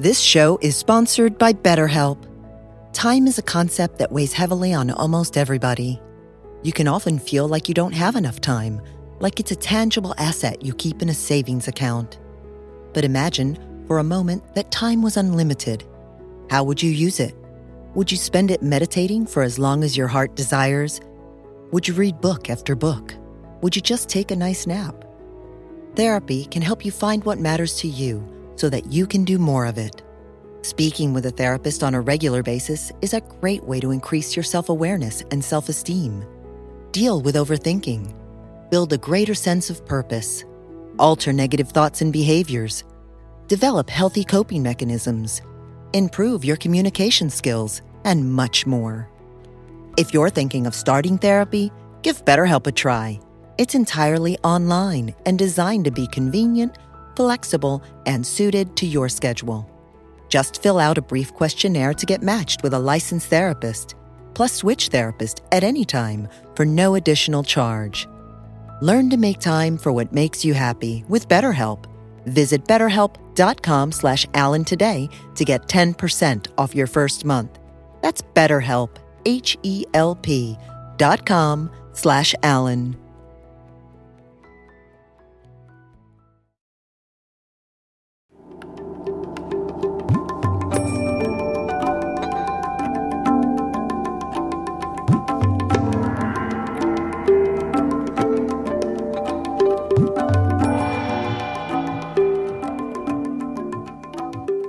This show is sponsored by BetterHelp. Time is a concept that weighs heavily on almost everybody. You can often feel like you don't have enough time, like it's a tangible asset you keep in a savings account. But imagine, for a moment, that time was unlimited. How would you use it? Would you spend it meditating for as long as your heart desires? Would you read book after book? Would you just take a nice nap? Therapy can help you find what matters to you so that you can do more of it. Speaking with a therapist on a regular basis is a great way to increase your self awareness and self esteem. Deal with overthinking. Build a greater sense of purpose. Alter negative thoughts and behaviors. Develop healthy coping mechanisms. Improve your communication skills, and much more. If you're thinking of starting therapy, give BetterHelp a try. It's entirely online and designed to be convenient flexible, and suited to your schedule. Just fill out a brief questionnaire to get matched with a licensed therapist, plus switch therapist at any time for no additional charge. Learn to make time for what makes you happy with BetterHelp. Visit betterhelp.com slash Alan today to get 10% off your first month. That's BetterHelp, H-E-L-P dot com slash Alan.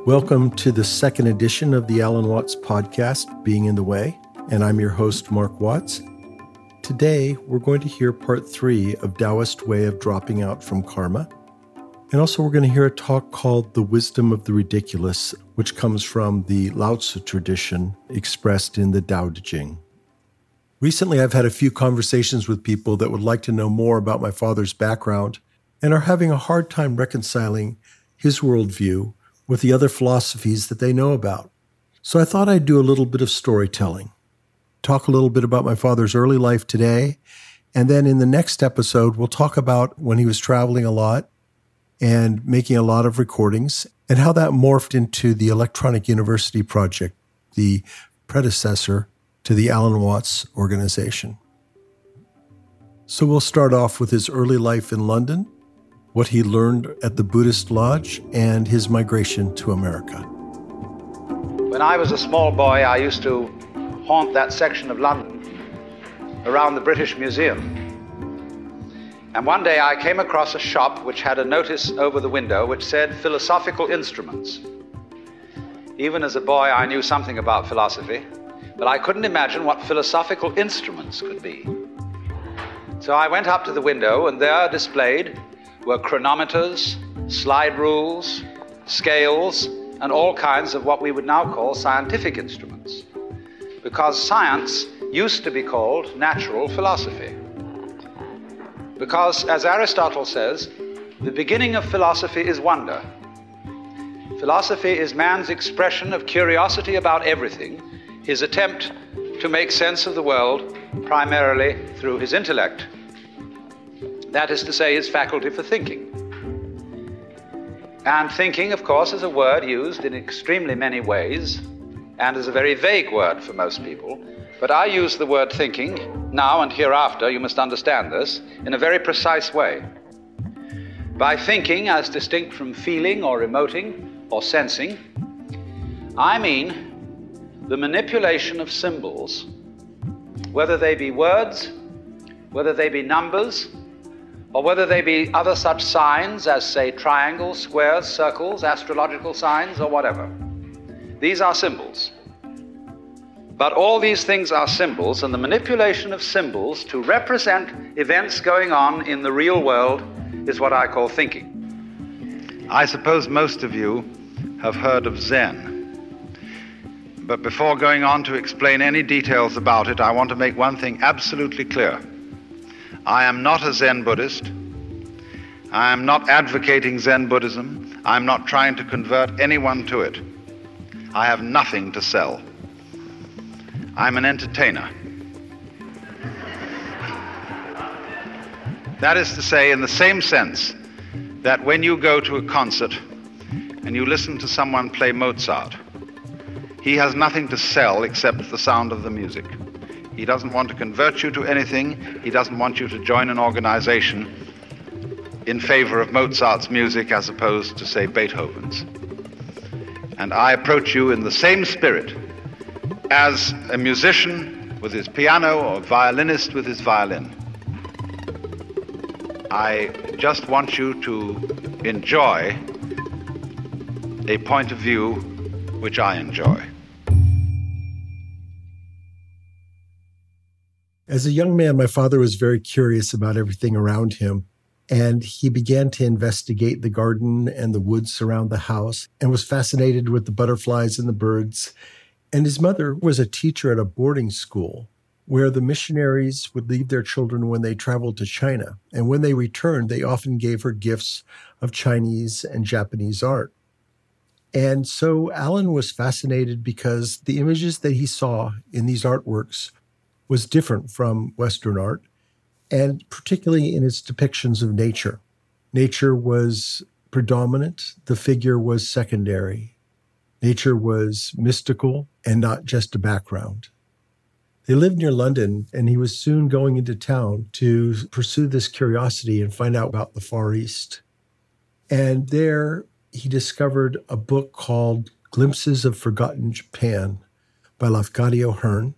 Welcome to the second edition of the Alan Watts podcast, Being in the Way, and I'm your host, Mark Watts. Today, we're going to hear part three of Taoist Way of Dropping Out from Karma. And also, we're going to hear a talk called The Wisdom of the Ridiculous, which comes from the Lao Tzu tradition expressed in the Tao Te Ching. Recently, I've had a few conversations with people that would like to know more about my father's background and are having a hard time reconciling his worldview with the other philosophies that they know about. So I thought I'd do a little bit of storytelling, talk a little bit about my father's early life today, and then in the next episode, we'll talk about when he was traveling a lot and making a lot of recordings and how that morphed into the Electronic University Project, the predecessor to the Alan Watts organization. So we'll start off with his early life in London what he learned at the Buddhist Lodge, and his migration to America. When I was a small boy, I used to haunt that section of London around the British Museum. And one day I came across a shop which had a notice over the window which said philosophical instruments. Even as a boy, I knew something about philosophy, but I couldn't imagine what philosophical instruments could be. So I went up to the window, and there displayed were chronometers, slide rules, scales, and all kinds of what we would now call scientific instruments. Because science used to be called natural philosophy. Because, as Aristotle says, the beginning of philosophy is wonder. Philosophy is man's expression of curiosity about everything, his attempt to make sense of the world primarily through his intellect. That is to say, his faculty for thinking. And thinking, of course, is a word used in extremely many ways and is a very vague word for most people. But I use the word thinking now and hereafter, you must understand this, in a very precise way. By thinking, as distinct from feeling or emoting or sensing, I mean the manipulation of symbols, whether they be words, whether they be numbers, or whether they be other such signs as, say, triangles, squares, circles, astrological signs, or whatever. These are symbols. But all these things are symbols, and the manipulation of symbols to represent events going on in the real world is what I call thinking. I suppose most of you have heard of Zen. But before going on to explain any details about it, I want to make one thing absolutely clear. I am not a Zen Buddhist. I am not advocating Zen Buddhism. I'm not trying to convert anyone to it. I have nothing to sell. I'm an entertainer. That is to say, in the same sense that when you go to a concert, and you listen to someone play Mozart, he has nothing to sell except the sound of the music. He doesn't want to convert you to anything. He doesn't want you to join an organization in favor of Mozart's music as opposed to, say, Beethoven's. And I approach you in the same spirit as a musician with his piano or a violinist with his violin. I just want you to enjoy a point of view which I enjoy. As a young man, my father was very curious about everything around him. And he began to investigate the garden and the woods around the house and was fascinated with the butterflies and the birds. And his mother was a teacher at a boarding school where the missionaries would leave their children when they traveled to China. And when they returned, they often gave her gifts of Chinese and Japanese art. And so Alan was fascinated because the images that he saw in these artworks was different from Western art and particularly in its depictions of nature. Nature was predominant, the figure was secondary. Nature was mystical and not just a background. They lived near London, and he was soon going into town to pursue this curiosity and find out about the Far East. And there he discovered a book called Glimpses of Forgotten Japan by Lafcadio Hearn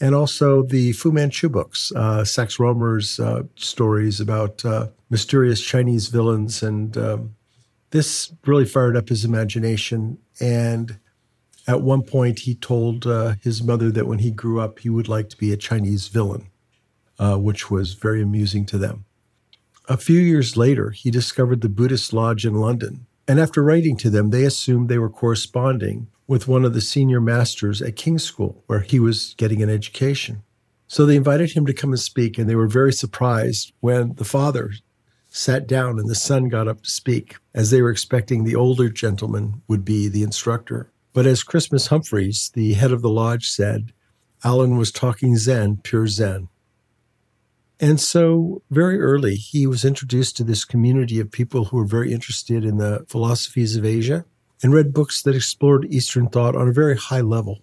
and also the Fu Manchu books, uh, Sax Rohmer's uh, stories about uh, mysterious Chinese villains. And um, this really fired up his imagination. And at one point, he told uh, his mother that when he grew up, he would like to be a Chinese villain, uh, which was very amusing to them. A few years later, he discovered the Buddhist Lodge in London. And after writing to them, they assumed they were corresponding with one of the senior masters at King's School, where he was getting an education. So they invited him to come and speak, and they were very surprised when the father sat down and the son got up to speak, as they were expecting the older gentleman would be the instructor. But as Christmas Humphreys, the head of the lodge, said, Alan was talking Zen, pure Zen. And so, very early, he was introduced to this community of people who were very interested in the philosophies of Asia and read books that explored Eastern thought on a very high level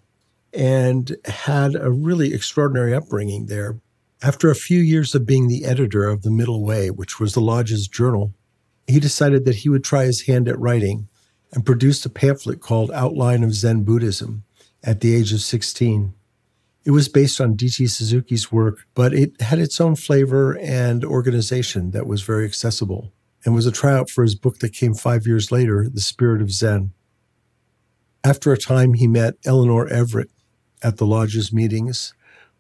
and had a really extraordinary upbringing there. After a few years of being the editor of The Middle Way, which was the lodge's journal, he decided that he would try his hand at writing and produced a pamphlet called Outline of Zen Buddhism at the age of 16. It was based on D.T. Suzuki's work, but it had its own flavor and organization that was very accessible and was a tryout for his book that came five years later, The Spirit of Zen. After a time, he met Eleanor Everett at the lodge's meetings,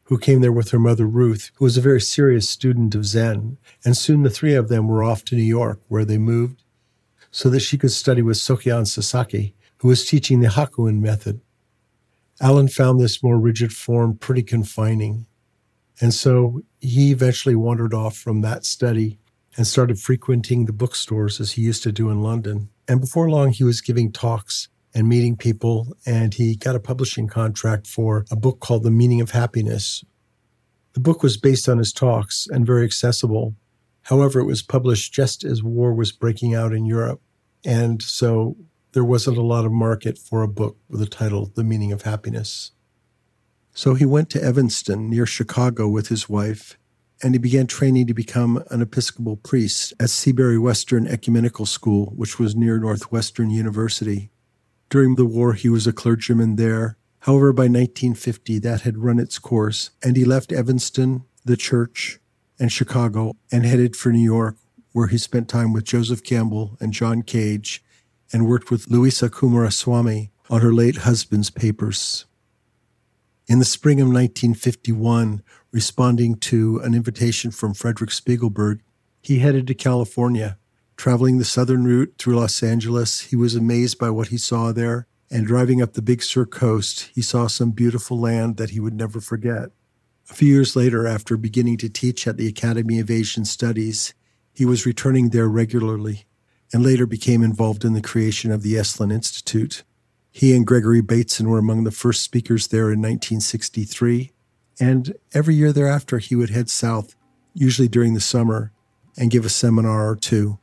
who came there with her mother Ruth, who was a very serious student of Zen. And soon the three of them were off to New York, where they moved, so that she could study with Sokei-an Sasaki, who was teaching the Hakuin method. Alan found this more rigid form pretty confining. And so he eventually wandered off from that study and started frequenting the bookstores as he used to do in London. And before long, he was giving talks and meeting people, and he got a publishing contract for a book called The Meaning of Happiness. The book was based on his talks and very accessible. However, it was published just as war was breaking out in Europe. And so there wasn't a lot of market for a book with the title The Meaning of Happiness. So he went to Evanston near Chicago with his wife and he began training to become an Episcopal priest at Seabury Western Ecumenical School, which was near Northwestern University. During the war, he was a clergyman there. However, by 1950, that had run its course, and he left Evanston, the church, and Chicago and headed for New York, where he spent time with Joseph Campbell and John Cage and worked with Louisa Coomaraswamy on her late husband's papers. In the spring of 1951, responding to an invitation from Frederick Spiegelberg, he headed to California. Traveling the southern route through Los Angeles, he was amazed by what he saw there. And driving up the Big Sur coast, he saw some beautiful land that he would never forget. A few years later, after beginning to teach at the Academy of Asian Studies, he was returning there regularly and later became involved in the creation of the Esalen Institute. He and Gregory Bateson were among the first speakers there in 1963 and every year thereafter, he would head south, usually during the summer, and give a seminar or two.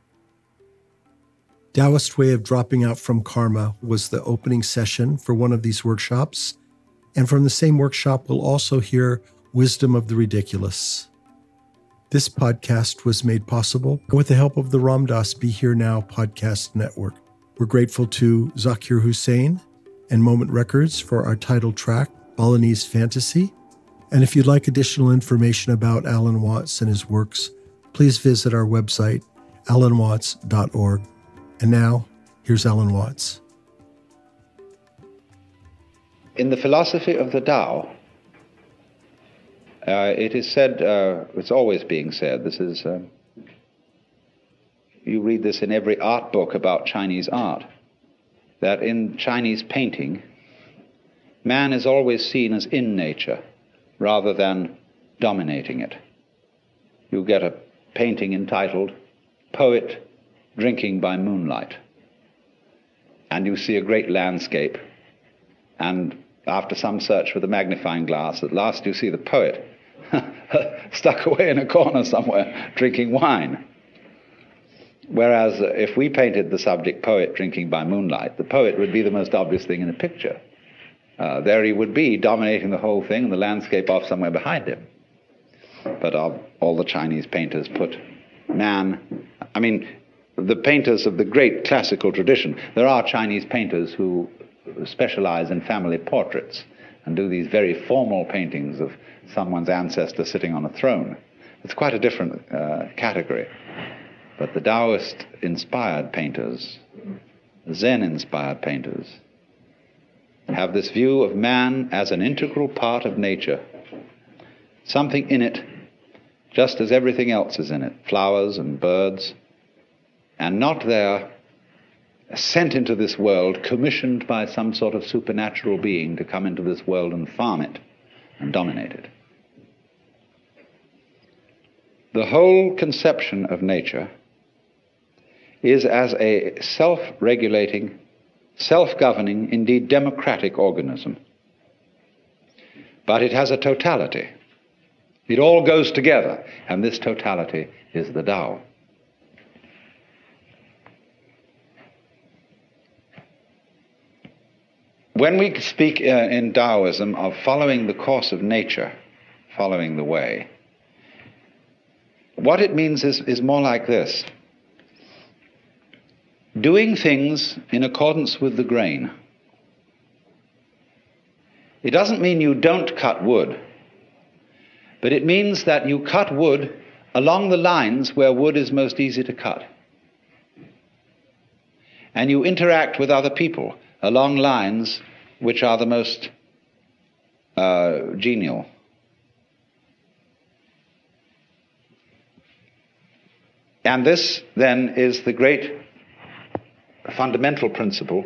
Taoist Way of Dropping Out from Karma was the opening session for one of these workshops. And from the same workshop, we'll also hear Wisdom of the Ridiculous. This podcast was made possible with the help of the Ram Dass Be Here Now podcast network. We're grateful to Zakir Hussain and Moment Records for our title track, Balinese Fantasy. And if you'd like additional information about Alan Watts and his works, please visit our website, alanwatts.org. And now, here's Alan Watts. In the philosophy of the Tao, uh, it is said, uh, it's always being said, this is, uh, you read this in every art book about Chinese art, that in Chinese painting, man is always seen as in nature rather than dominating it. You get a painting entitled Poet Drinking by Moonlight, and you see a great landscape, and after some search with a magnifying glass, at last you see the poet stuck away in a corner somewhere drinking wine. Whereas uh, if we painted the subject poet drinking by moonlight, the poet would be the most obvious thing in the picture. Uh, there he would be, dominating the whole thing, and the landscape off somewhere behind him. But uh, all the Chinese painters put man, I mean, the painters of the great classical tradition, there are Chinese painters who specialize in family portraits and do these very formal paintings of someone's ancestor sitting on a throne. It's quite a different uh, category. But the Taoist inspired painters, Zen inspired painters, have this view of man as an integral part of nature, something in it, just as everything else is in it flowers and birds, and not there sent into this world, commissioned by some sort of supernatural being to come into this world and farm it and dominate it. The whole conception of nature is as a self regulating, self governing, indeed democratic organism. But it has a totality. It all goes together, and this totality is the Tao. When we speak uh, in Taoism of following the course of nature, following the way, what it means is, is more like this doing things in accordance with the grain. It doesn't mean you don't cut wood, but it means that you cut wood along the lines where wood is most easy to cut. And you interact with other people along lines which are the most uh, genial. And this, then, is the great fundamental principle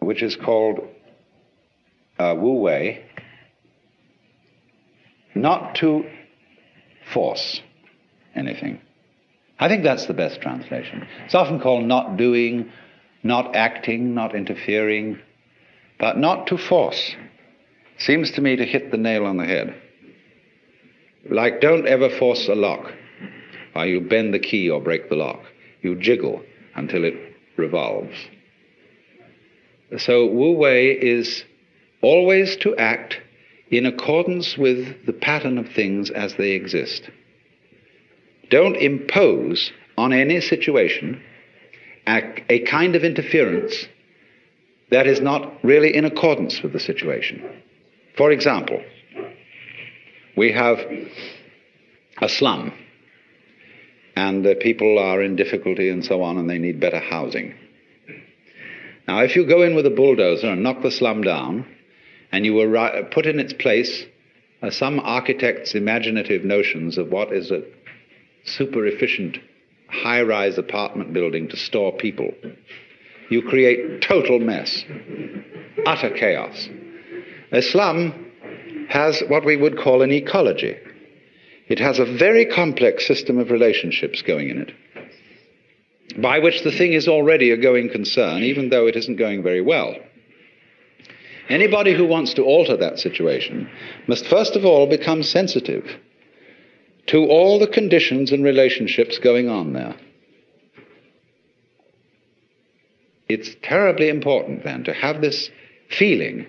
which is called uh, Wu Wei, not to force anything. I think that's the best translation. It's often called not doing not acting, not interfering, but not to force, seems to me to hit the nail on the head. Like, don't ever force a lock, or you bend the key or break the lock. You jiggle until it revolves. So, Wu Wei is always to act in accordance with the pattern of things as they exist. Don't impose on any situation a, a kind of interference that is not really in accordance with the situation. For example, we have a slum, and uh, people are in difficulty and so on, and they need better housing. Now, if you go in with a bulldozer and knock the slum down, and you will put in its place uh, some architect's imaginative notions of what is a super efficient high rise apartment building to store people, you create total mess, utter chaos. A slum has what we would call an ecology. It has a very complex system of relationships going in it, by which the thing is already a going concern, even though it isn't going very well. Anybody who wants to alter that situation must first of all become sensitive to all the conditions and relationships going on there. It's terribly important then to have this feeling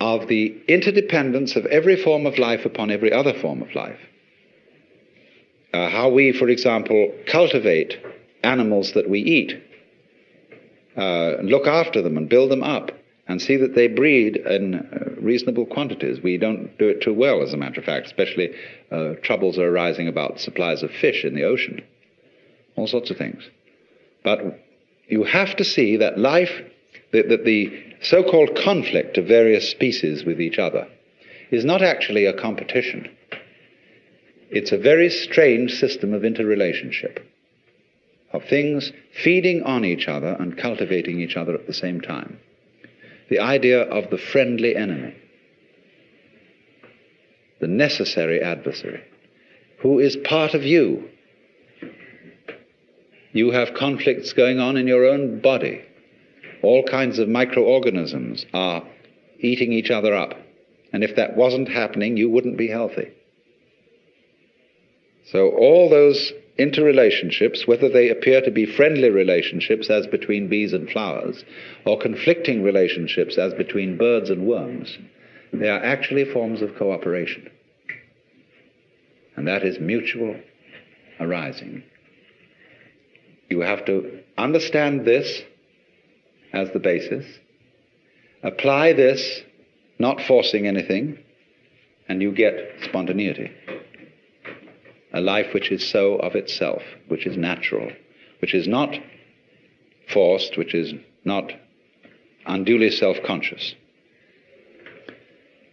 of the interdependence of every form of life upon every other form of life. Uh, how we, for example, cultivate animals that we eat, uh, look after them and build them up, and see that they breed in uh, reasonable quantities. We don't do it too well, as a matter of fact, especially uh, troubles are arising about supplies of fish in the ocean, all sorts of things. But you have to see that life, that, that the so called conflict of various species with each other, is not actually a competition. It's a very strange system of interrelationship, of things feeding on each other and cultivating each other at the same time. The idea of the friendly enemy, the necessary adversary, who is part of you you have conflicts going on in your own body. All kinds of microorganisms are eating each other up. And if that wasn't happening, you wouldn't be healthy. So, all those interrelationships, whether they appear to be friendly relationships as between bees and flowers, or conflicting relationships as between birds and worms, they are actually forms of cooperation. And that is mutual arising. You have to understand this as the basis, apply this, not forcing anything, and you get spontaneity. A life which is so of itself, which is natural, which is not forced, which is not unduly self conscious.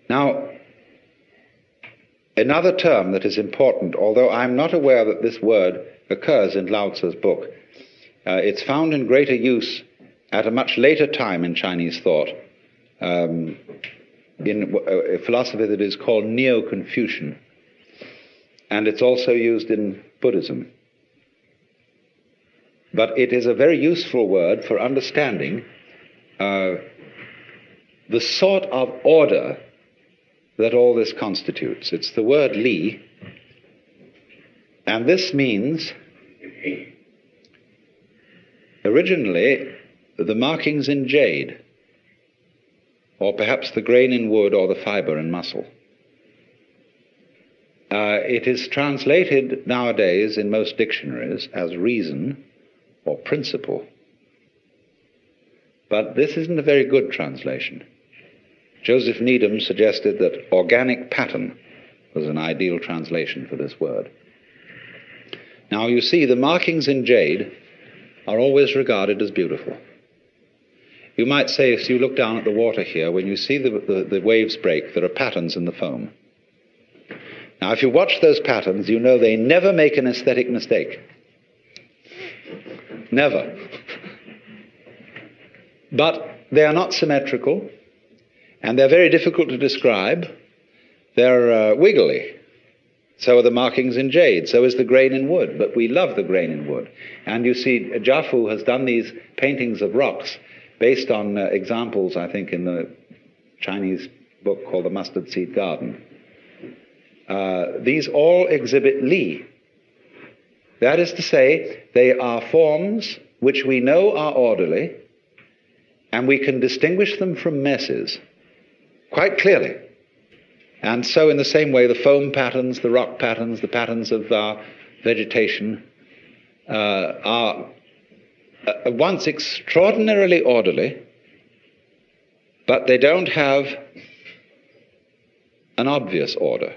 Now, another term that is important, although I'm not aware that this word occurs in Lao Tzu's book, uh, it's found in greater use at a much later time in Chinese thought, um, in a philosophy that is called Neo Confucian. And it's also used in Buddhism. But it is a very useful word for understanding uh, the sort of order that all this constitutes. It's the word li, and this means Originally, the markings in jade, or perhaps the grain in wood or the fiber in muscle. Uh, it is translated nowadays in most dictionaries as reason or principle. But this isn't a very good translation. Joseph Needham suggested that organic pattern was an ideal translation for this word. Now, you see, the markings in jade are always regarded as beautiful. You might say, if you look down at the water here, when you see the, the, the, waves break, there are patterns in the foam. Now, if you watch those patterns, you know they never make an aesthetic mistake. Never. But they are not symmetrical, and they're very difficult to describe. They're uh, wiggly. So are the markings in jade. So is the grain in wood. But we love the grain in wood. And you see, Gia-fu has done these paintings of rocks based on uh, examples, I think, in the Chinese book called The Mustard Seed Garden. Uh, these all exhibit Li. That is to say, they are forms which we know are orderly, and we can distinguish them from messes quite clearly. And so, in the same way, the foam patterns, the rock patterns, the patterns of our vegetation uh, are uh, once extraordinarily orderly, but they don't have an obvious order.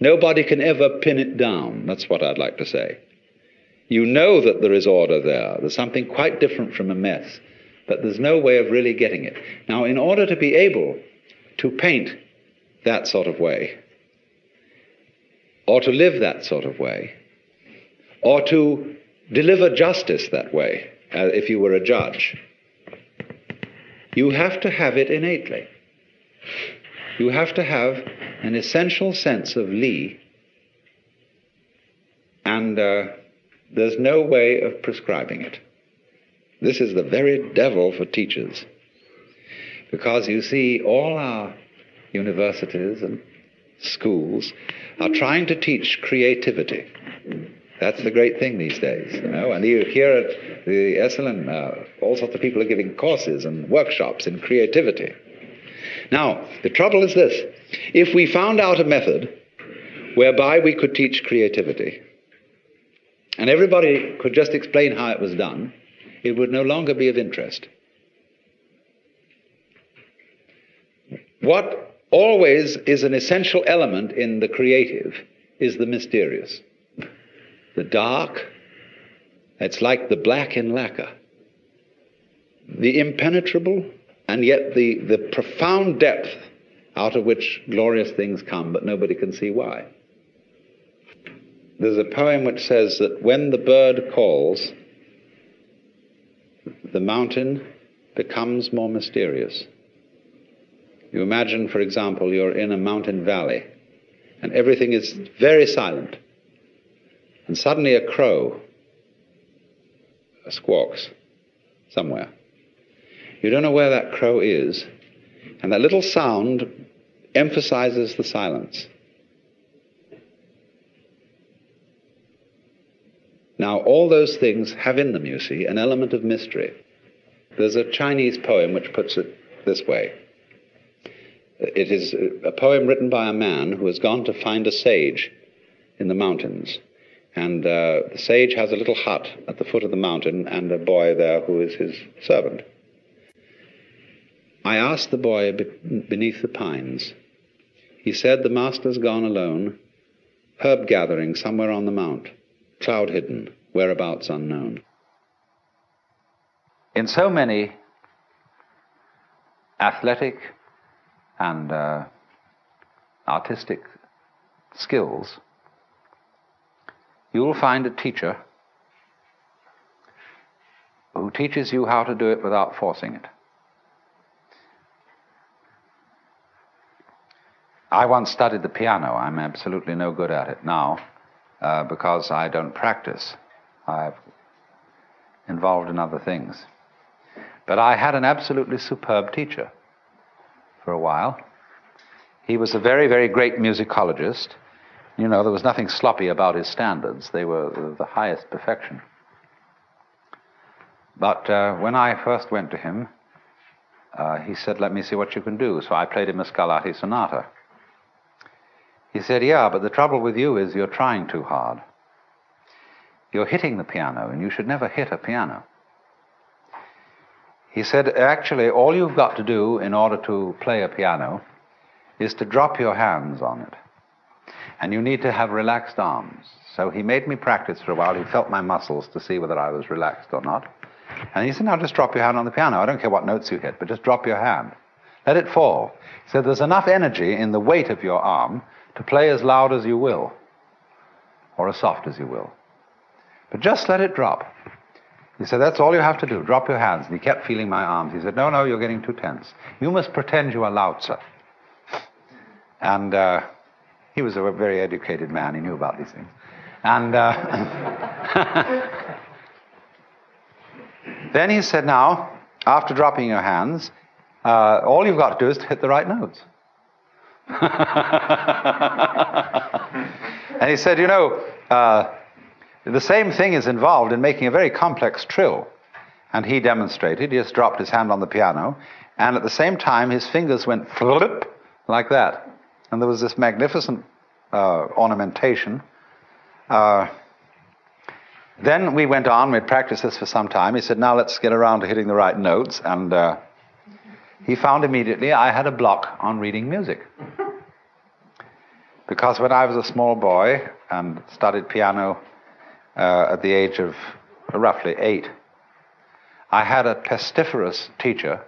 Nobody can ever pin it down. That's what I'd like to say. You know that there is order there. There's something quite different from a mess, but there's no way of really getting it. Now, in order to be able to paint that sort of way, or to live that sort of way, or to deliver justice that way, uh, if you were a judge. You have to have it innately. You have to have an essential sense of Li, and uh, there's no way of prescribing it. This is the very devil for teachers. Because you see, all our universities and schools are trying to teach creativity. That's the great thing these days, you know. And you hear at the Esalen, uh, all sorts of people are giving courses and workshops in creativity. Now, the trouble is this if we found out a method whereby we could teach creativity, and everybody could just explain how it was done, it would no longer be of interest. What always is an essential element in the creative is the mysterious, the dark. It's like the black in lacquer, the impenetrable, and yet the, the profound depth out of which glorious things come, but nobody can see why. There's a poem which says that when the bird calls, the mountain becomes more mysterious. You imagine, for example, you're in a mountain valley and everything is very silent. And suddenly a crow squawks somewhere. You don't know where that crow is, and that little sound emphasizes the silence. Now, all those things have in them, you see, an element of mystery. There's a Chinese poem which puts it this way it is a poem written by a man who has gone to find a sage in the mountains. And uh, the sage has a little hut at the foot of the mountain and a boy there who is his servant. I asked the boy beneath the pines. He said, The master's gone alone, herb gathering somewhere on the mount, cloud hidden, whereabouts unknown. In so many athletic and uh, artistic skills, you will find a teacher who teaches you how to do it without forcing it. I once studied the piano. I'm absolutely no good at it now uh, because I don't practice. I've involved in other things. But I had an absolutely superb teacher for a while. He was a very, very great musicologist. You know, there was nothing sloppy about his standards, they were the highest perfection. But uh, when I first went to him, uh, he said, Let me see what you can do. So I played him a Scarlatti sonata. He said, Yeah, but the trouble with you is you're trying too hard. You're hitting the piano, and you should never hit a piano. He said, actually, all you've got to do in order to play a piano is to drop your hands on it. And you need to have relaxed arms. So he made me practice for a while. He felt my muscles to see whether I was relaxed or not. And he said, now just drop your hand on the piano. I don't care what notes you hit, but just drop your hand. Let it fall. He said, there's enough energy in the weight of your arm to play as loud as you will, or as soft as you will. But just let it drop. He said, That's all you have to do. Drop your hands. And he kept feeling my arms. He said, No, no, you're getting too tense. You must pretend you are Lao. And uh, he was a very educated man. He knew about these things. And uh, then he said, Now, after dropping your hands, uh, all you've got to do is to hit the right notes. and he said, You know, uh, the same thing is involved in making a very complex trill. And he demonstrated, he just dropped his hand on the piano, and at the same time his fingers went flip like that. And there was this magnificent uh, ornamentation. Uh, then we went on, we'd practiced this for some time. He said, Now let's get around to hitting the right notes. And uh, he found immediately I had a block on reading music. Because when I was a small boy and studied piano uh, at the age of roughly eight, I had a pestiferous teacher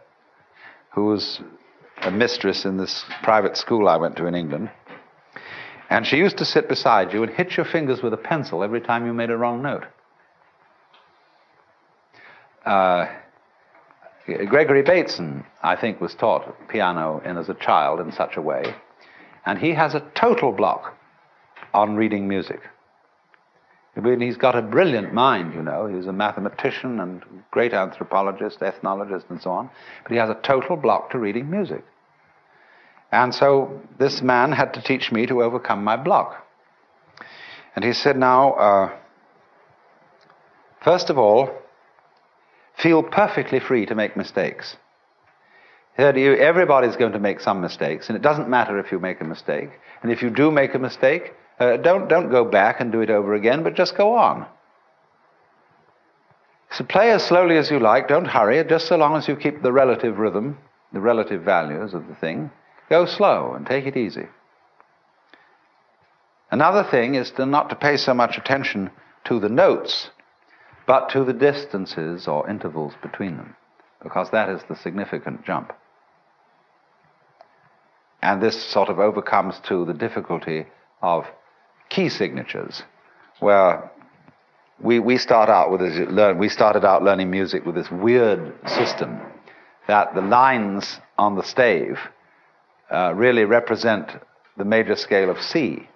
who was a mistress in this private school I went to in England. And she used to sit beside you and hit your fingers with a pencil every time you made a wrong note. Uh, Gregory Bateson, I think, was taught piano in as a child in such a way, and he has a total block on reading music. I mean, he's got a brilliant mind, you know. He's a mathematician and great anthropologist, ethnologist, and so on. But he has a total block to reading music. And so this man had to teach me to overcome my block. And he said, Now, uh, First of all, feel perfectly free to make mistakes. Everybody's going to make some mistakes, and it doesn't matter if you make a mistake. And if you do make a mistake, uh, don't, don't go back and do it over again, but just go on. So play as slowly as you like, don't hurry, just so long as you keep the relative rhythm, the relative values of the thing. Go slow and take it easy. Another thing is to not to pay so much attention to the notes, but to the distances or intervals between them, because that is the significant jump. And this sort of overcomes to the difficulty of key signatures, where we, we start out with this, learn, we started out learning music with this weird system that the lines on the stave uh, really represent the major scale of C.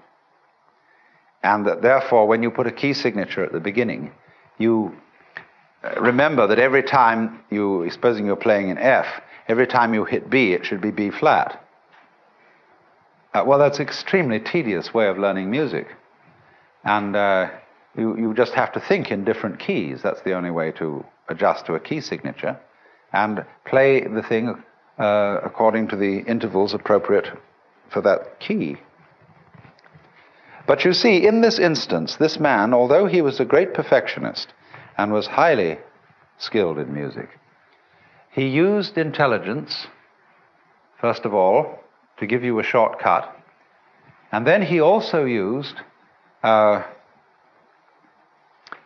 And that therefore, when you put a key signature at the beginning, you uh, remember that every time you, supposing you're playing in F, every time you hit B, it should be B flat. Uh, well, that's an extremely tedious way of learning music. And uh, you, you just have to think in different keys. That's the only way to adjust to a key signature and play the thing uh, according to the intervals appropriate for that key. But you see, in this instance, this man, although he was a great perfectionist and was highly skilled in music, he used intelligence, first of all, to give you a shortcut, and then he also used uh,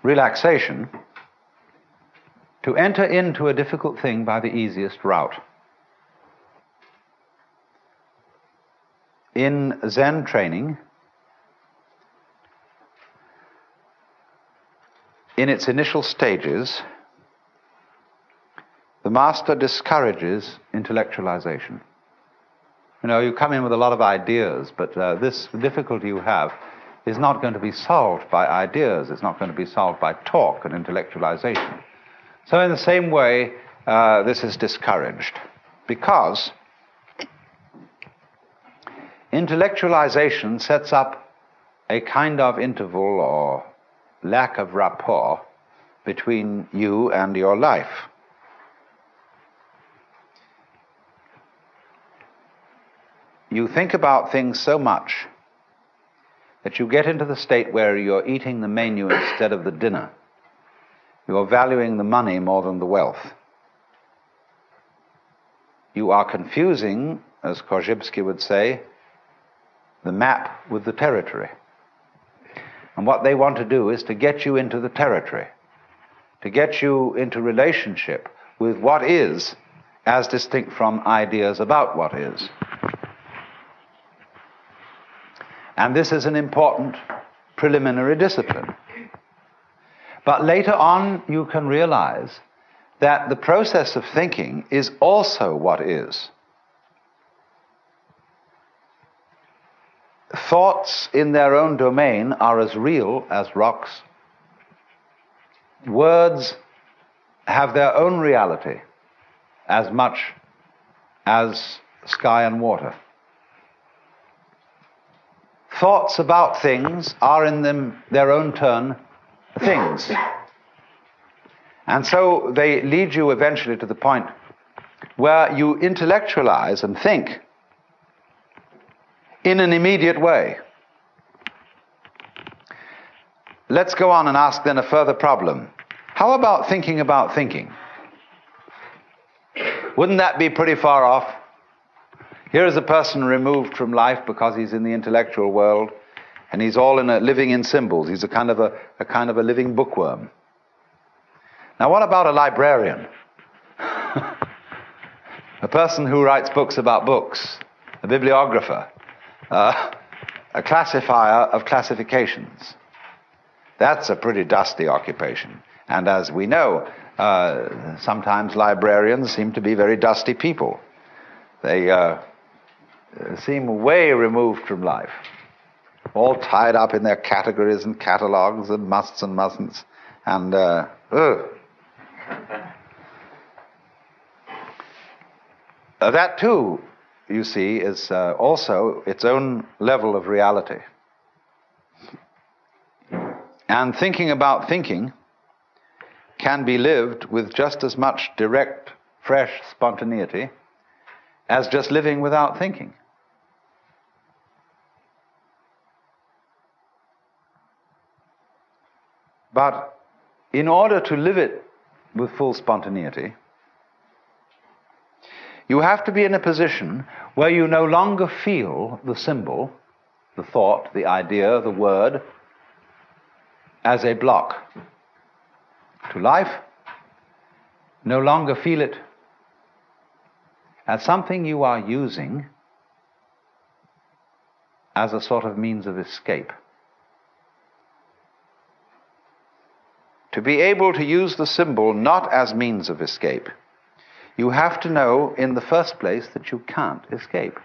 relaxation to enter into a difficult thing by the easiest route. In Zen training, in its initial stages, the master discourages intellectualization. You know, you come in with a lot of ideas, but uh, this difficulty you have is not going to be solved by ideas. It's not going to be solved by talk and intellectualization. So, in the same way, uh, this is discouraged because intellectualization sets up a kind of interval or lack of rapport between you and your life. You think about things so much that you get into the state where you're eating the menu instead of the dinner. You're valuing the money more than the wealth. You are confusing, as Korzybski would say, the map with the territory. And what they want to do is to get you into the territory, to get you into relationship with what is, as distinct from ideas about what is. And this is an important preliminary discipline. But later on, you can realize that the process of thinking is also what is. Thoughts in their own domain are as real as rocks. Words have their own reality as much as sky and water thoughts about things are in them their own turn things. And so they lead you eventually to the point where you intellectualize and think in an immediate way. Let's go on and ask then a further problem. How about thinking about thinking? Wouldn't that be pretty far off? Here is a person removed from life because he's in the intellectual world, and he's all in a, living in symbols. He's a kind of a, a kind of a living bookworm. Now, what about a librarian? a person who writes books about books, a bibliographer, a classifier of classifications. That's a pretty dusty occupation. And as we know, uh, sometimes librarians seem to be very dusty people. They uh, seem way removed from life, all tied up in their categories and catalogues and musts and mustn'ts, and uh, uh, that too, you see, is uh, also its own level of reality. And thinking about thinking can be lived with just as much direct, fresh spontaneity as just living without thinking. But in order to live it with full spontaneity, you have to be in a position where you no longer feel the symbol, the thought, the idea, the word, as a block to life, no longer feel it as something you are using as a sort of means of escape. To be able to use the symbol not as means of escape, you have to know in the first place that you can't escape.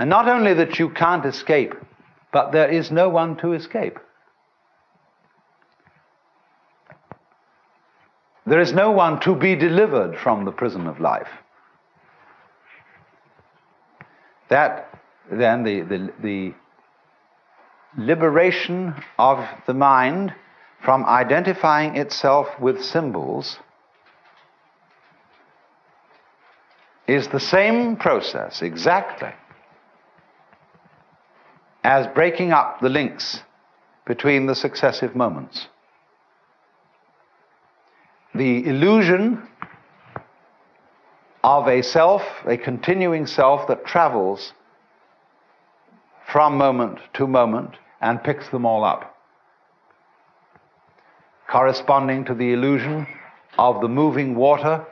And not only that you can't escape, but there is no one to escape. There is no one to be delivered from the prison of life. That, then, the, the, the liberation of the mind from identifying itself with symbols is the same process exactly as breaking up the links between the successive moments. The illusion of a self, a continuing self that travels from moment to moment and picks them all up, corresponding to the illusion of the moving water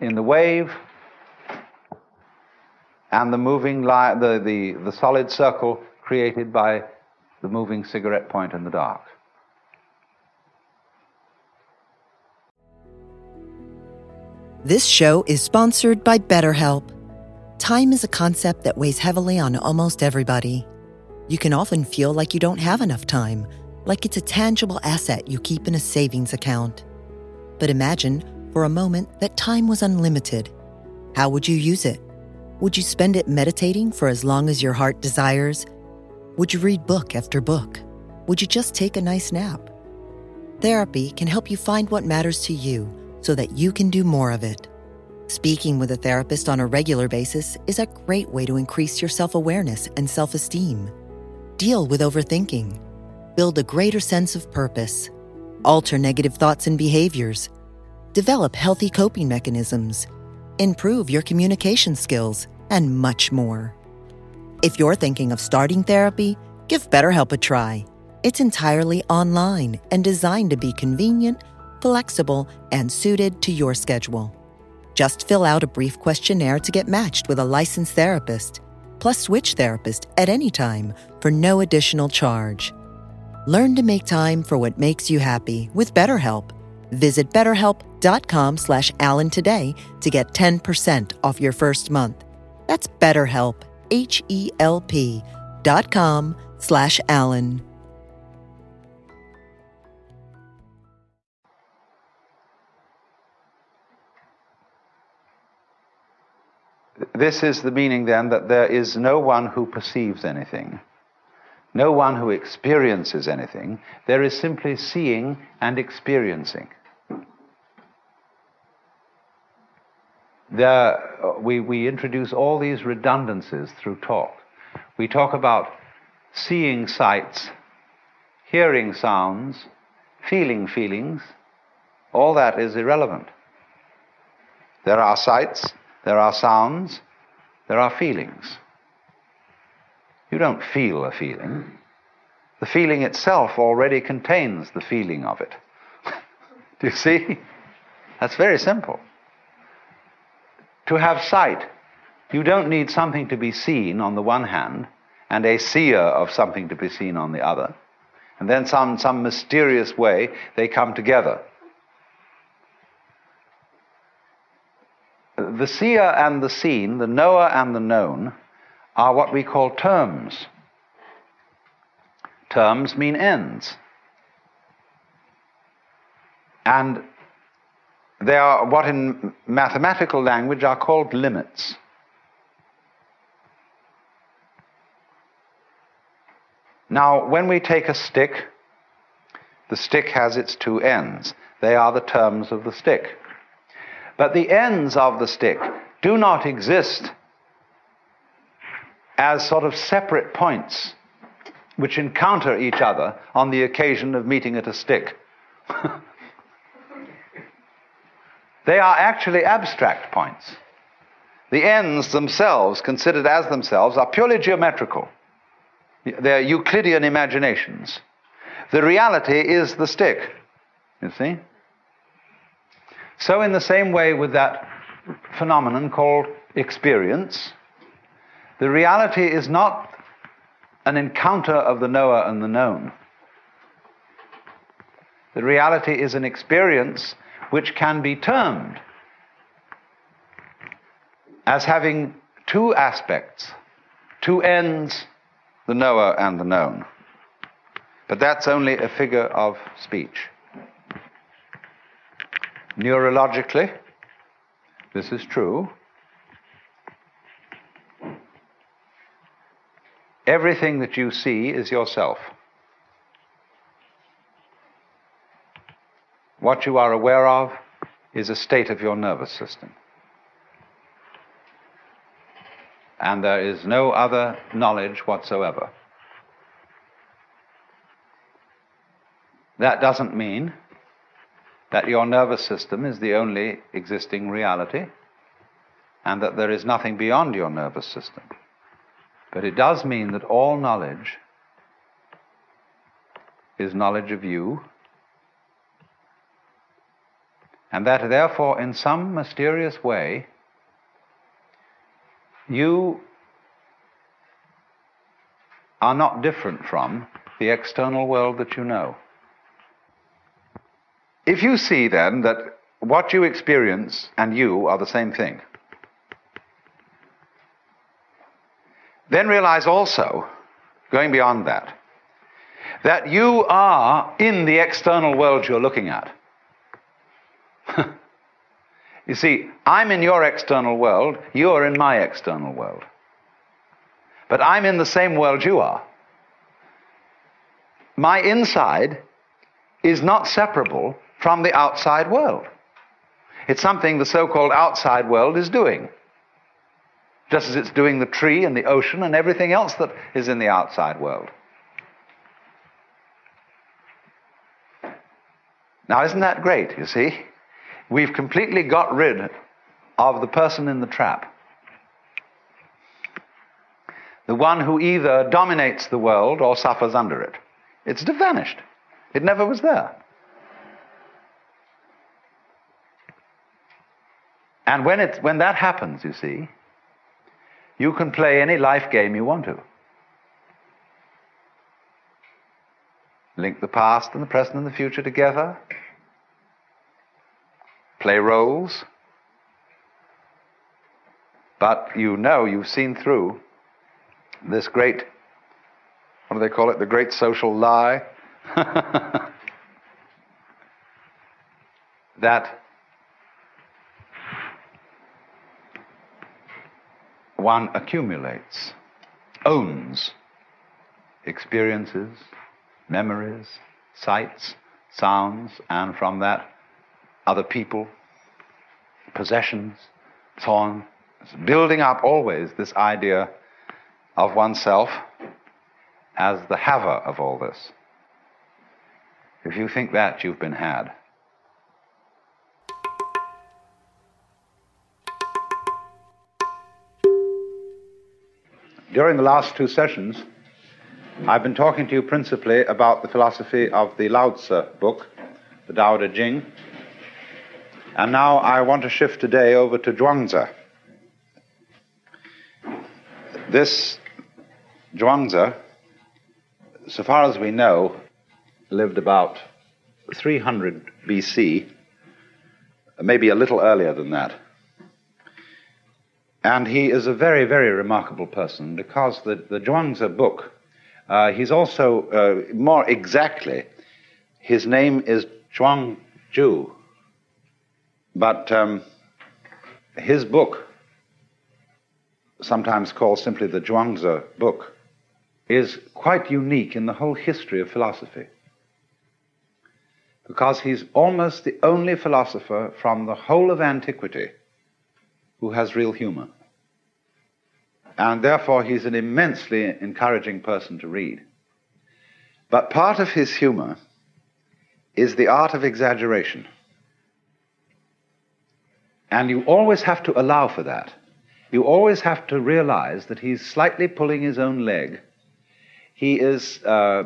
in the wave and the moving li- the, the, the solid circle created by the moving cigarette point in the dark. This show is sponsored by BetterHelp. Time is a concept that weighs heavily on almost everybody. You can often feel like you don't have enough time, like it's a tangible asset you keep in a savings account. But imagine, for a moment, that time was unlimited. How would you use it? Would you spend it meditating for as long as your heart desires? Would you read book after book? Would you just take a nice nap? Therapy can help you find what matters to you so that you can do more of it. Speaking with a therapist on a regular basis is a great way to increase your self awareness and self esteem. Deal with overthinking. Build a greater sense of purpose. Alter negative thoughts and behaviors. Develop healthy coping mechanisms. Improve your communication skills, and much more. If you're thinking of starting therapy, give BetterHelp a try. It's entirely online and designed to be convenient flexible, and suited to your schedule. Just fill out a brief questionnaire to get matched with a licensed therapist, plus switch therapist at any time for no additional charge. Learn to make time for what makes you happy with BetterHelp. Visit betterhelp.com slash Alan today to get 10% off your first month. That's BetterHelp, H-E-L-P dot com slash Alan. This is the meaning then that there is no one who perceives anything, no one who experiences anything. There is simply seeing and experiencing. There, uh, we, we introduce all these redundancies through talk. We talk about seeing sights, hearing sounds, feeling feelings. All that is irrelevant. There are sights, there are sounds, there are feelings. You don't feel a feeling. The feeling itself already contains the feeling of it. Do you see? That's very simple. To have sight, you don't need something to be seen on the one hand and a seer of something to be seen on the other. And then some, some mysterious way they come together. the seer and the seen, the knower and the known, are what we call terms. Terms mean ends. And they are what in mathematical language are called limits. Now, when we take a stick, the stick has its two ends. They are the terms of the stick. But the ends of the stick do not exist as sort of separate points which encounter each other on the occasion of meeting at a stick. they are actually abstract points. The ends themselves, considered as themselves, are purely geometrical. They're Euclidean imaginations. The reality is the stick, you see? So, in the same way with that phenomenon called experience, the reality is not an encounter of the knower and the known. The reality is an experience which can be termed as having two aspects, two ends, the knower and the known. But that's only a figure of speech. Neurologically, this is true. Everything that you see is yourself. What you are aware of is a state of your nervous system. And there is no other knowledge whatsoever. That doesn't mean that your nervous system is the only existing reality and that there is nothing beyond your nervous system. But it does mean that all knowledge is knowledge of you, and that therefore, in some mysterious way, you are not different from the external world that you know. If you see then that what you experience and you are the same thing, Then realize also, going beyond that, that you are in the external world you're looking at. You see, I'm in your external world, you're in my external world. But I'm in the same world you are. My inside is not separable from the outside world. It's something the so called outside world is doing just as it's doing the tree and the ocean and everything else that is in the outside world. Now, isn't that great, you see? We've completely got rid of the person in the trap. The one who either dominates the world or suffers under it. It's vanished. It never was there. And when, when that happens, you see, you can play any life game you want to. Link the past and the present and the future together. Play roles. But you know, you've seen through this great, what do they call it? The great social lie. that one accumulates, owns experiences, memories, sights, sounds, and from that, other people, possessions, so on. It's building up always this idea of oneself as the haver of all this. If you think that, you've been had. During the last two sessions, I've been talking to you principally about the philosophy of the Lao Tzu book, the Tao Te Ching. And now I want to shift today over to Zhuangzi. This Zhuangzi, so far as we know, lived about 300 BC, maybe a little earlier than that. And he is a very, very remarkable person because the, the Zhuangzi book, uh, he's also, uh, more exactly, his name is Zhuang Zhou. But um, his book, sometimes called simply the Zhuangzi book, is quite unique in the whole history of philosophy. because he's almost the only philosopher from the whole of antiquity who has real humor. And therefore, he's an immensely encouraging person to read. But part of his humor is the art of exaggeration. And you always have to allow for that. You always have to realize that he's slightly pulling his own leg. He is, uh,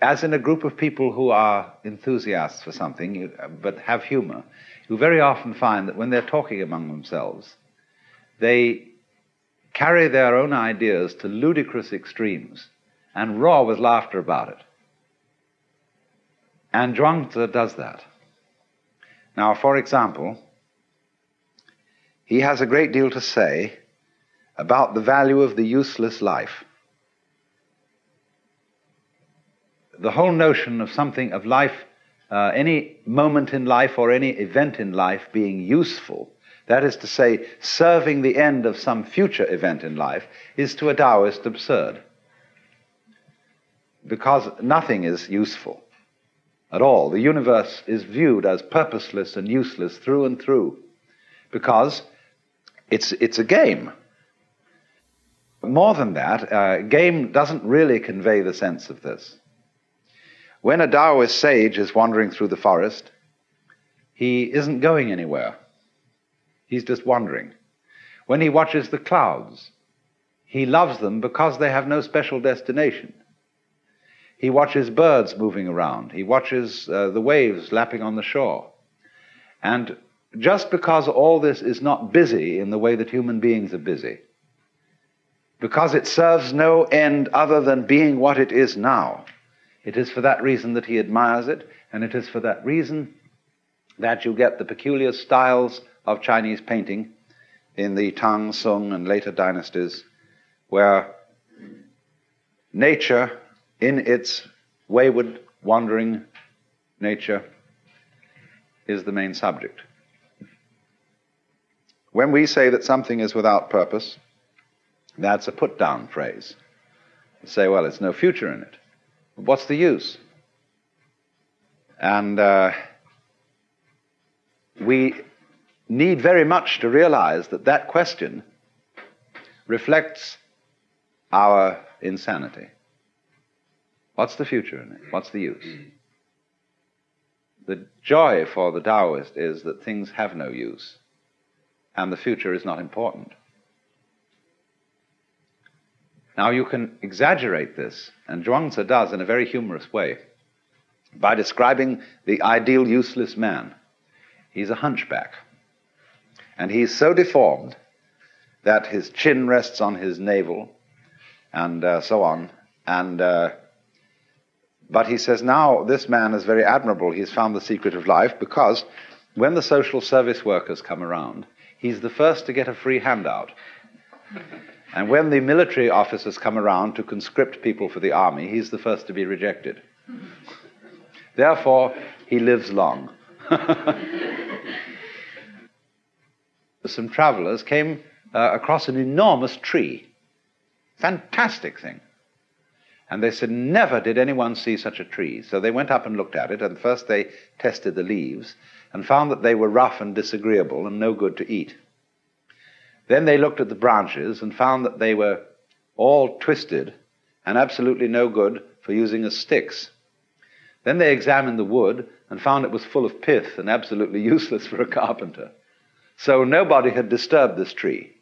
as in a group of people who are enthusiasts for something, but have humor, you very often find that when they're talking among themselves, they carry their own ideas to ludicrous extremes and roar with laughter about it. And Zhuangzi does that. Now, for example, he has a great deal to say about the value of the useless life. The whole notion of something, of life, uh, any moment in life or any event in life being useful, that is to say, serving the end of some future event in life, is to a Taoist absurd. Because nothing is useful at all. The universe is viewed as purposeless and useless through and through because it's, it's a game. More than that, uh, game doesn't really convey the sense of this. When a Taoist sage is wandering through the forest, he isn't going anywhere. He's just wandering. When he watches the clouds, he loves them because they have no special destination. He watches birds moving around. He watches uh, the waves lapping on the shore. And just because all this is not busy in the way that human beings are busy, because it serves no end other than being what it is now, it is for that reason that he admires it, and it is for that reason that you get the peculiar styles of Chinese painting in the Tang, Sung, and later dynasties, where nature, in its wayward, wandering nature, is the main subject. When we say that something is without purpose, that's a put down phrase. Say, well, it's no future in it. What's the use? And uh, we need very much to realize that that question reflects our insanity. What's the future in it? What's the use? The joy for the Taoist is that things have no use and the future is not important. Now, you can exaggerate this, and Zhuangzi does in a very humorous way, by describing the ideal useless man. He's a hunchback. And he's so deformed that his chin rests on his navel, and uh, so on. And uh, but he says now this man is very admirable. He's found the secret of life because when the social service workers come around, he's the first to get a free handout. And when the military officers come around to conscript people for the army, he's the first to be rejected. Therefore, he lives long. Some travelers came uh, across an enormous tree. Fantastic thing. And they said, Never did anyone see such a tree. So they went up and looked at it, and first they tested the leaves, and found that they were rough and disagreeable and no good to eat. Then they looked at the branches and found that they were all twisted and absolutely no good for using as sticks. Then they examined the wood and found it was full of pith and absolutely useless for a carpenter. So nobody had disturbed this tree.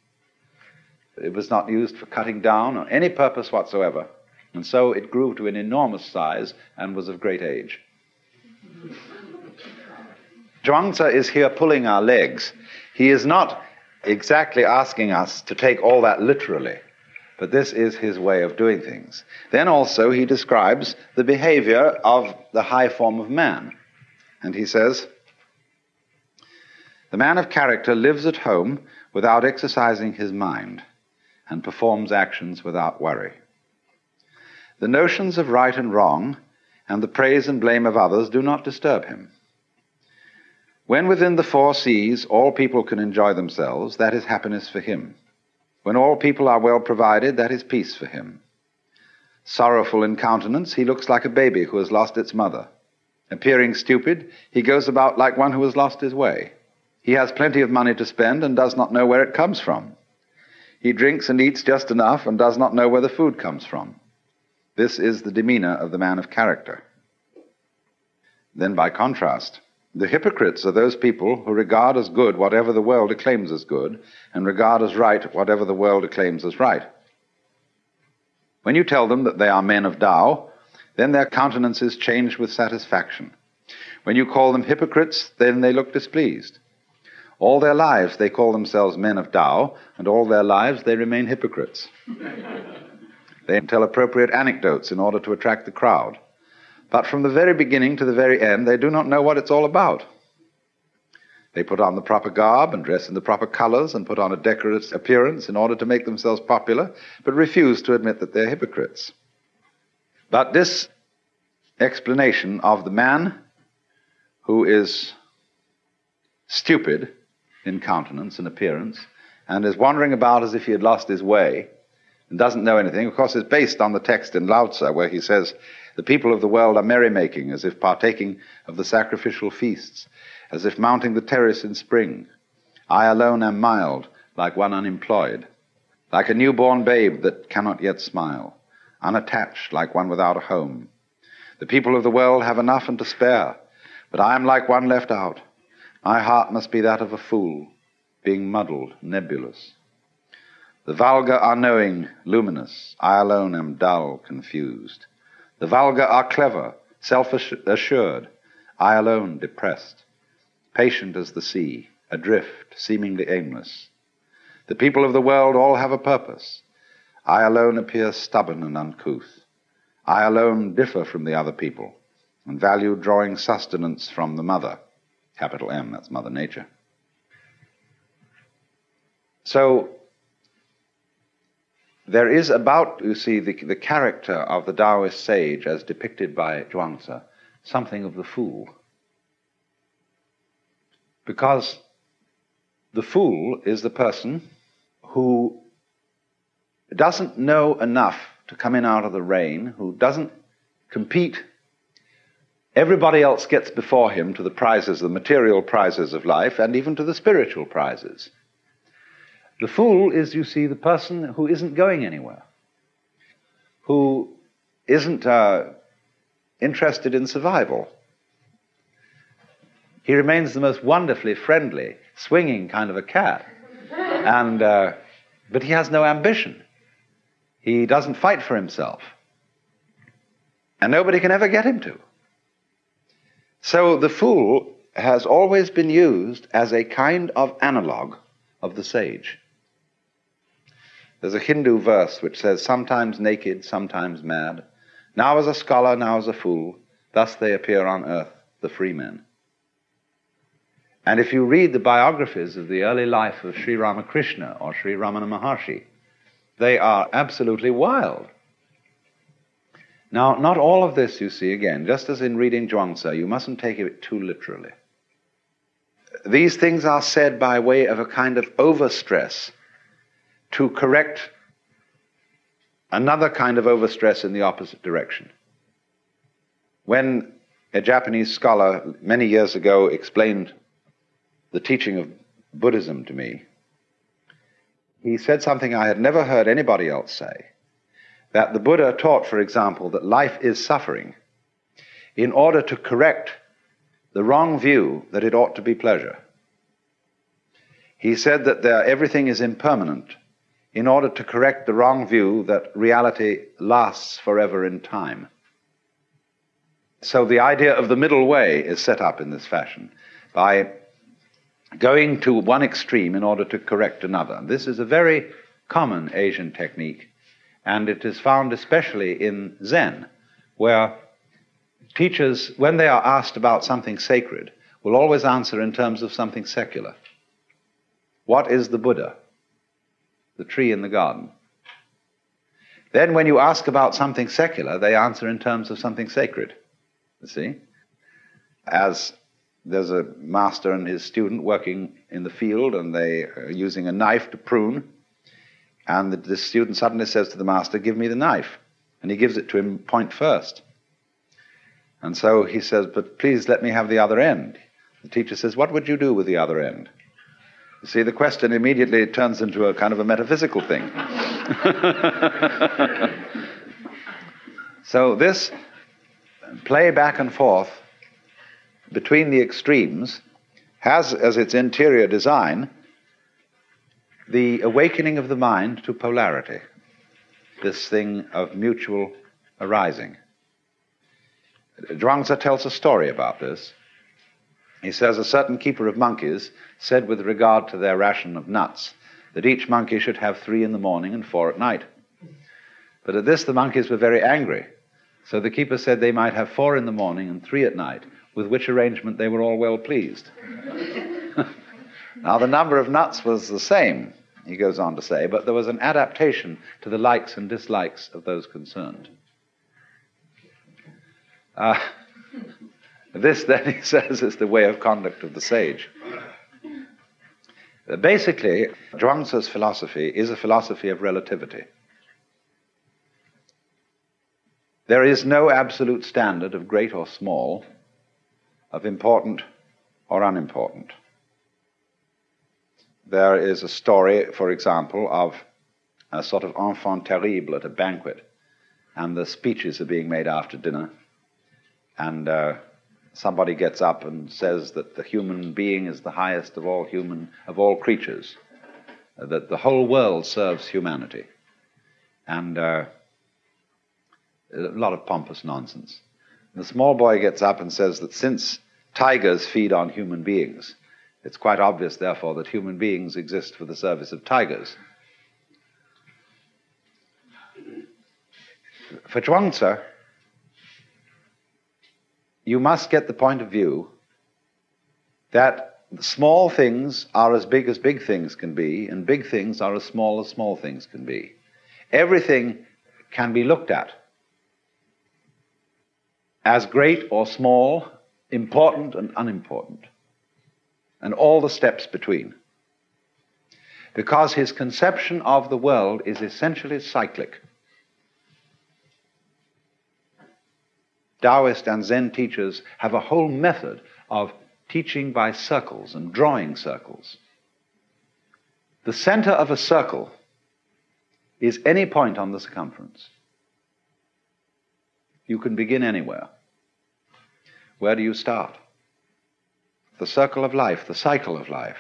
It was not used for cutting down or any purpose whatsoever. And so it grew to an enormous size and was of great age. Zhuangzi is here pulling our legs. He is not exactly asking us to take all that literally, but this is his way of doing things. Then also he describes the behavior of the high form of man. And he says, The man of character lives at home without exercising his mind and performs actions without worry. The notions of right and wrong and the praise and blame of others do not disturb him. When within the four seas all people can enjoy themselves, that is happiness for him. When all people are well provided, that is peace for him. Sorrowful in countenance, he looks like a baby who has lost its mother. appearing stupid, he goes about like one who has lost his way. He has plenty of money to spend and does not know where it comes from. He drinks and eats just enough and does not know where the food comes from. This is the demeanor of the man of character. Then, by contrast, the hypocrites are those people who regard as good whatever the world acclaims as good, and regard as right whatever the world acclaims as right. When you tell them that they are men of Tao, then their countenances change with satisfaction. When you call them hypocrites, then they look displeased. All their lives they call themselves men of Tao, and all their lives they remain hypocrites. they tell appropriate anecdotes in order to attract the crowd. But from the very beginning to the very end, they do not know what it's all about. They put on the proper garb and dress in the proper colors and put on a decorous appearance in order to make themselves popular, but refuse to admit that they're hypocrites. But this explanation of the man who is stupid in countenance and appearance and is wandering about as if he had lost his way and doesn't know anything, of course, is based on the text in Lao Tzu where he says, The people of the world are merrymaking as if partaking of the sacrificial feasts, as if mounting the terrace in spring. I alone am mild, like one unemployed, like a newborn babe that cannot yet smile, unattached, like one without a home. The people of the world have enough and to spare, but I am like one left out. My heart must be that of a fool, being muddled, nebulous. The vulgar are knowing, luminous. I alone am dull, confused. The vulgar are clever, self assured. I alone depressed. Patient as the sea, adrift, seemingly aimless. The people of the world all have a purpose. I alone appear stubborn and uncouth. I alone differ from the other people and value drawing sustenance from the mother. Capital M, that's Mother Nature. So, there is about, you see, the, the character of the Taoist sage as depicted by Zhuangzi, something of the fool. Because the fool is the person who doesn't know enough to come in out of the rain, who doesn't compete Everybody else gets before him to the prizes, the material prizes of life, and even to the spiritual prizes. The fool is, you see, the person who isn't going anywhere, who isn't uh, interested in survival. He remains the most wonderfully friendly, swinging kind of a cat, and uh, but he has no ambition. He doesn't fight for himself, and nobody can ever get him to. So the fool has always been used as a kind of analog of the sage. There's a Hindu verse which says, Sometimes naked, sometimes mad, now as a scholar, now as a fool, thus they appear on earth, the free men. And if you read the biographies of the early life of Sri Ramakrishna or Sri Ramana Maharshi, they are absolutely wild. Now, not all of this, you see, again, just as in reading Zhuangzi, you mustn't take it too literally. These things are said by way of a kind of overstress to correct another kind of overstress in the opposite direction. When a Japanese scholar many years ago explained the teaching of Buddhism to me, he said something I had never heard anybody else say that the Buddha taught, for example, that life is suffering in order to correct the wrong view that it ought to be pleasure. He said that there, everything is impermanent in order to correct the wrong view that reality lasts forever in time. So the idea of the middle way is set up in this fashion by going to one extreme in order to correct another. This is a very common Asian technique and it is found especially in Zen, where teachers, when they are asked about something sacred, will always answer in terms of something secular. What is the Buddha? The tree in the garden. Then, when you ask about something secular, they answer in terms of something sacred. You see? As there's a master and his student working in the field, and they are using a knife to prune. And the, the student suddenly says to the master, Give me the knife. And he gives it to him point first. And so he says, But please let me have the other end. The teacher says, What would you do with the other end? See, the question immediately turns into a kind of a metaphysical thing. so, this play back and forth between the extremes has as its interior design the awakening of the mind to polarity, this thing of mutual arising. Zhuangzi tells a story about this. He says a certain keeper of monkeys said with regard to their ration of nuts that each monkey should have three in the morning and four at night. But at this the monkeys were very angry. So the keeper said they might have four in the morning and three at night, with which arrangement they were all well pleased. now the number of nuts was the same, he goes on to say, but there was an adaptation to the likes and dislikes of those concerned. Uh, this, then, he says, is the way of conduct of the sage. Basically, Zhuangzi's philosophy is a philosophy of relativity. There is no absolute standard of great or small, of important or unimportant. There is a story, for example, of a sort of enfant terrible at a banquet, and the speeches are being made after dinner and uh, somebody gets up and says that the human being is the highest of all human of all creatures, uh, that the whole world serves humanity, and uh, a lot of pompous nonsense. And the small boy gets up and says that since tigers feed on human beings, it's quite obvious, therefore, that human beings exist for the service of tigers. For Zhuangzi, you must get the point of view that small things are as big as big things can be, and big things are as small as small things can be. Everything can be looked at as great or small, important and unimportant, and all the steps between. Because his conception of the world is essentially cyclic. Taoist and Zen teachers have a whole method of teaching by circles and drawing circles. The center of a circle is any point on the circumference. You can begin anywhere. Where do you start? The circle of life, the cycle of life,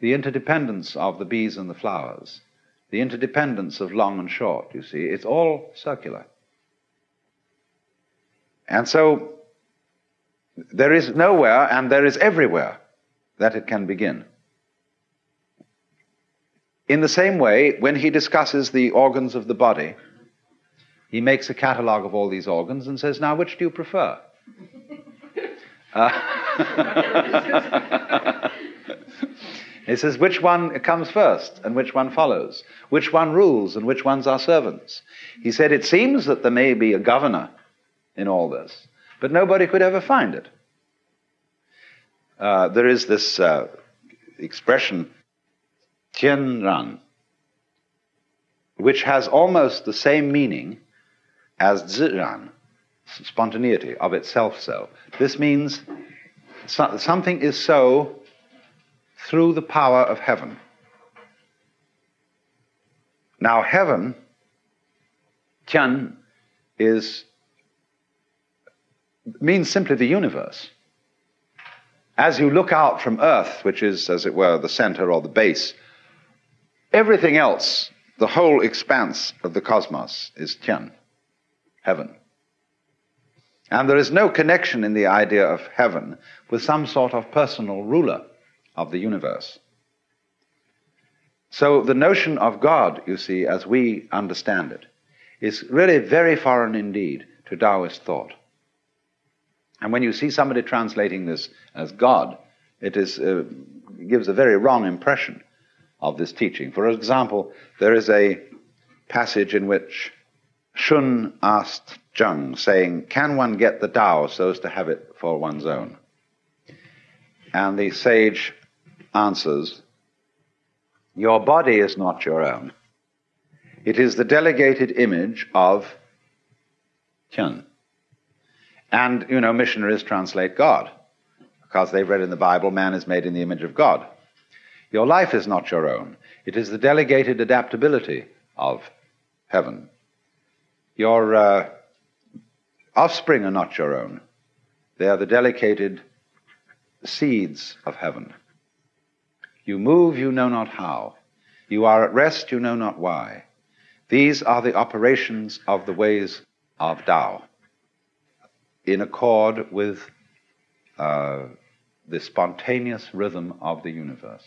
the interdependence of the bees and the flowers, the interdependence of long and short, you see, it's all circular. And so there is nowhere and there is everywhere that it can begin. In the same way, when he discusses the organs of the body, he makes a catalogue of all these organs and says, Now, which do you prefer? Uh, he says, Which one comes first and which one follows? Which one rules and which ones are servants? He said, It seems that there may be a governor in all this. But nobody could ever find it. Uh, there is this uh, expression, tianran, which has almost the same meaning as ziran, spontaneity of itself so. This means so, something is so through the power of heaven. Now, heaven, tian, is means simply the universe. As you look out from Earth, which is, as it were, the center or the base, everything else, the whole expanse of the cosmos, is Tian, heaven. And there is no connection in the idea of heaven with some sort of personal ruler of the universe. So the notion of God, you see, as we understand it, is really very foreign indeed to Taoist thought. And when you see somebody translating this as God, it is, uh, gives a very wrong impression of this teaching. For example, there is a passage in which Shun asked Zheng, saying, Can one get the Tao so as to have it for one's own? And the sage answers, Your body is not your own. It is the delegated image of Tian. And, you know, missionaries translate God because they've read in the Bible, man is made in the image of God. Your life is not your own, it is the delegated adaptability of heaven. Your uh, offspring are not your own, they are the delegated seeds of heaven. You move, you know not how. You are at rest, you know not why. These are the operations of the ways of Tao in accord with uh, the spontaneous rhythm of the universe.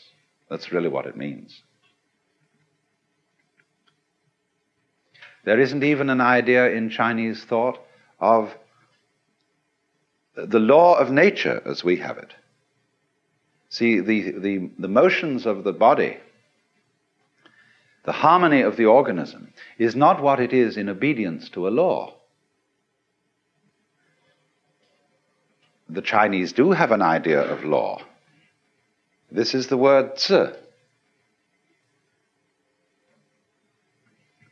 That's really what it means. There isn't even an idea in Chinese thought of the law of nature as we have it. See, the, the, the motions of the body, the harmony of the organism, is not what it is in obedience to a law. The Chinese do have an idea of law. This is the word zi.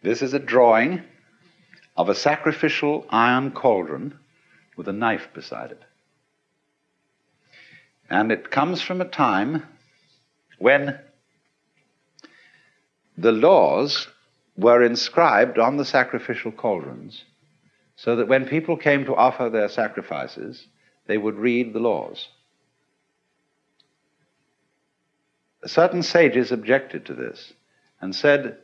This is a drawing of a sacrificial iron cauldron with a knife beside it. And it comes from a time when the laws were inscribed on the sacrificial cauldrons so that when people came to offer their sacrifices, they would read the laws. Certain sages objected to this and said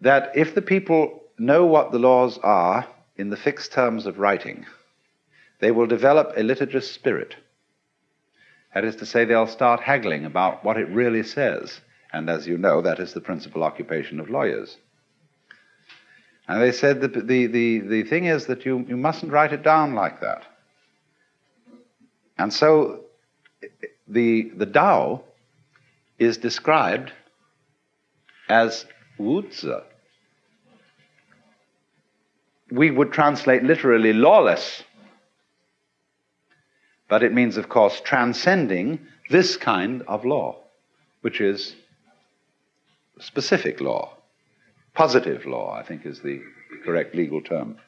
that if the people know what the laws are in the fixed terms of writing, they will develop a litigious spirit. That is to say, they'll start haggling about what it really says. And as you know, that is the principal occupation of lawyers. And they said that the, the, the thing is that you, you mustn't write it down like that. And so the, the Tao is described as Wuzi. We would translate literally lawless, but it means, of course, transcending this kind of law, which is specific law. Positive law, I think, is the correct legal term.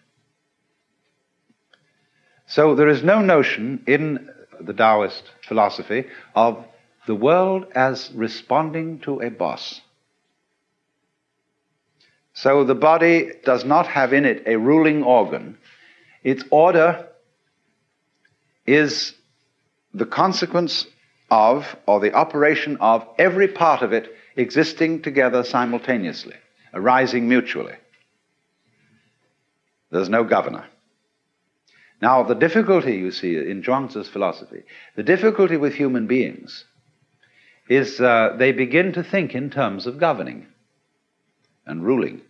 So there is no notion in the Taoist philosophy of the world as responding to a boss. So the body does not have in it a ruling organ. Its order is the consequence of, or the operation of, every part of it existing together simultaneously, arising mutually. There's no governor. Now, the difficulty you see in Zhuangzi's philosophy, the difficulty with human beings is uh, they begin to think in terms of governing and ruling.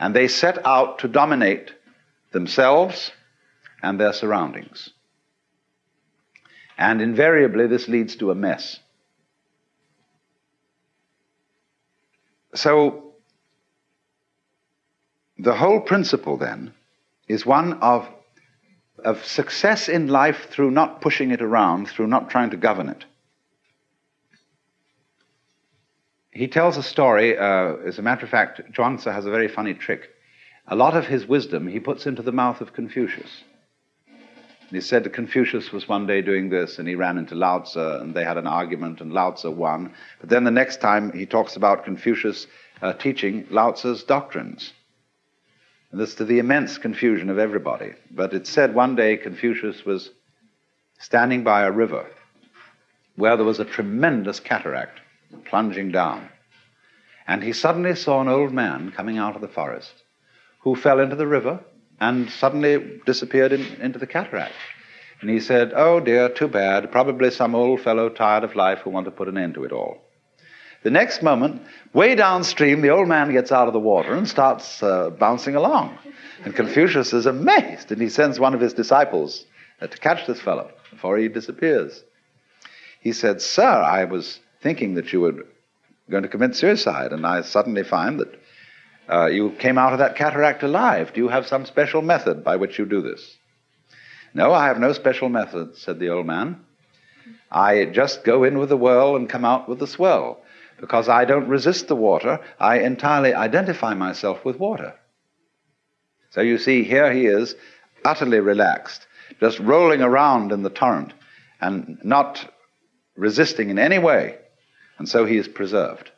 And they set out to dominate themselves and their surroundings. And invariably, this leads to a mess. So, the whole principle then is one of of success in life through not pushing it around, through not trying to govern it. He tells a story, uh, as a matter of fact, Zhuangzi has a very funny trick. A lot of his wisdom he puts into the mouth of Confucius. he said that Confucius was one day doing this, and he ran into Lao Tzu, and they had an argument, and Lao Tzu won. But then the next time he talks about Confucius uh, teaching Lao Tzu's doctrines. And this to the immense confusion of everybody. But it said one day Confucius was standing by a river where there was a tremendous cataract plunging down. And he suddenly saw an old man coming out of the forest who fell into the river and suddenly disappeared in, into the cataract. And he said, Oh dear, too bad. Probably some old fellow tired of life who want to put an end to it all. The next moment, way downstream, the old man gets out of the water and starts uh, bouncing along. And Confucius is amazed, and he sends one of his disciples uh, to catch this fellow before he disappears. He said, Sir, I was thinking that you were going to commit suicide, and I suddenly find that uh, you came out of that cataract alive. Do you have some special method by which you do this? No, I have no special method, said the old man. I just go in with the whirl and come out with the swell because I don't resist the water, I entirely identify myself with water. So you see, here he is utterly relaxed, just rolling around in the torrent and not resisting in any way. And so he is preserved.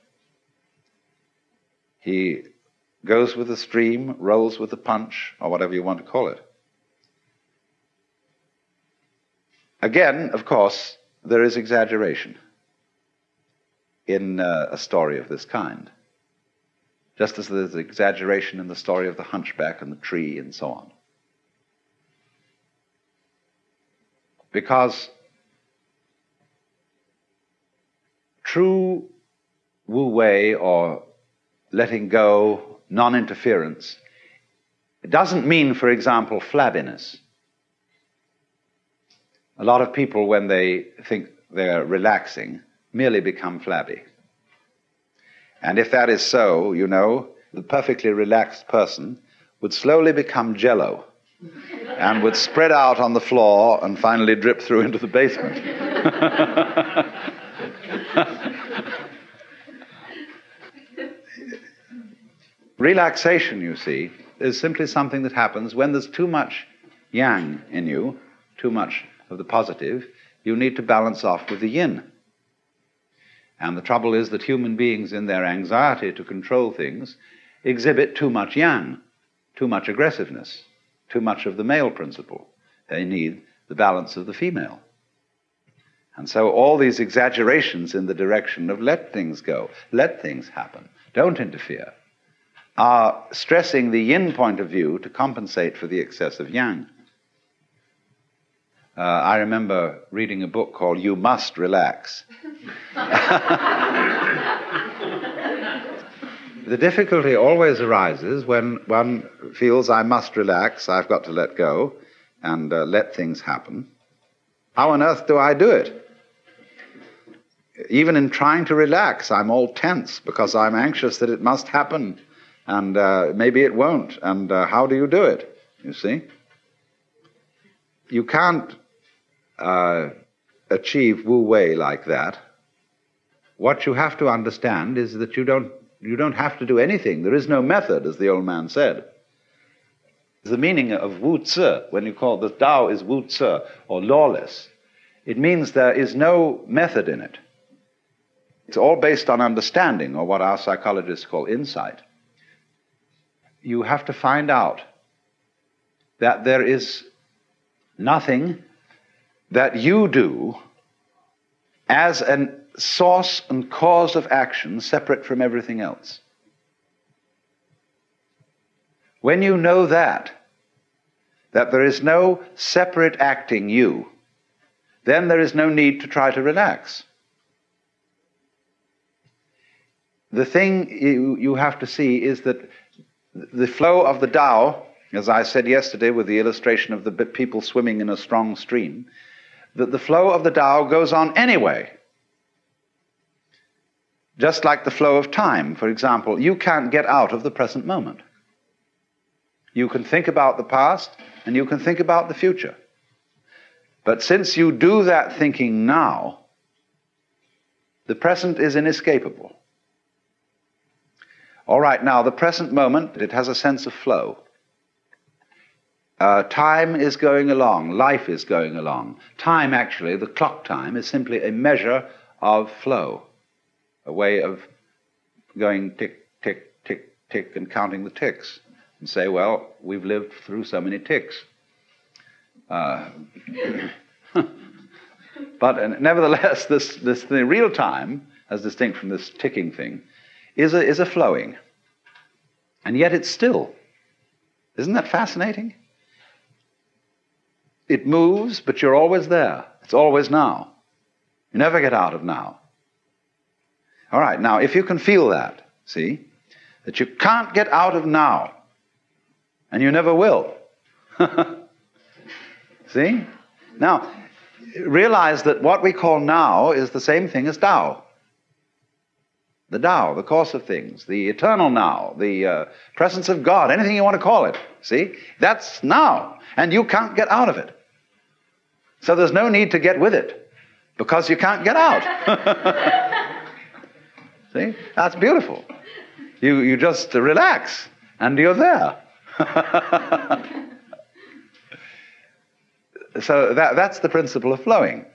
He goes with the stream, rolls with the punch, or whatever you want to call it. Again, of course, there is exaggeration in uh, a story of this kind, just as there's exaggeration in the story of the hunchback and the tree and so on. Because true wu wei or letting go, non interference, doesn't mean, for example, flabbiness. A lot of people, when they think they're relaxing, merely become flabby. And if that is so, you know, the perfectly relaxed person would slowly become jello and would spread out on the floor and finally drip through into the basement. Relaxation, you see, is simply something that happens when there's too much yang in you, too much of the positive, you need to balance off with the yin. And the trouble is that human beings, in their anxiety to control things, exhibit too much yang, too much aggressiveness, too much of the male principle. They need the balance of the female. And so all these exaggerations in the direction of let things go, let things happen, don't interfere, are stressing the yin point of view to compensate for the excess of yang. Uh, I remember reading a book called You Must Relax. the difficulty always arises when one feels I must relax, I've got to let go and uh, let things happen. How on earth do I do it? Even in trying to relax, I'm all tense because I'm anxious that it must happen and uh, maybe it won't. And uh, how do you do it? You see? You can't uh, achieve Wu Wei like that. What you have to understand is that you don't, you don't have to do anything. There is no method, as the old man said. The meaning of Wu Zi, when you call the Tao is Wu Zi, or lawless, it means there is no method in it. It's all based on understanding, or what our psychologists call insight you have to find out that there is nothing that you do as a source and cause of action separate from everything else. When you know that, that there is no separate acting you, then there is no need to try to relax. The thing you, you have to see is that the flow of the Tao, as I said yesterday with the illustration of the people swimming in a strong stream, that the flow of the Tao goes on anyway. Just like the flow of time, for example, you can't get out of the present moment. You can think about the past and you can think about the future. But since you do that thinking now, the present is inescapable. All right, now the present moment, it has a sense of flow. Uh, time is going along, life is going along. Time, actually, the clock time, is simply a measure of flow, a way of going tick, tick, tick, tick, and counting the ticks. And say, well, we've lived through so many ticks. Uh, but uh, nevertheless, this, this the real time, as distinct from this ticking thing, is a, is a flowing. And yet it's still. Isn't that fascinating? It moves, but you're always there. It's always now. You never get out of now. All right, now, if you can feel that, see, that you can't get out of now, and you never will. see? Now, realize that what we call now is the same thing as Tao the Tao, the course of things, the eternal now, the uh, presence of God, anything you want to call it. See? That's now. And you can't get out of it. So there's no need to get with it because you can't get out. See? That's beautiful. You, you just relax and you're there. so that, that's the principle of flowing.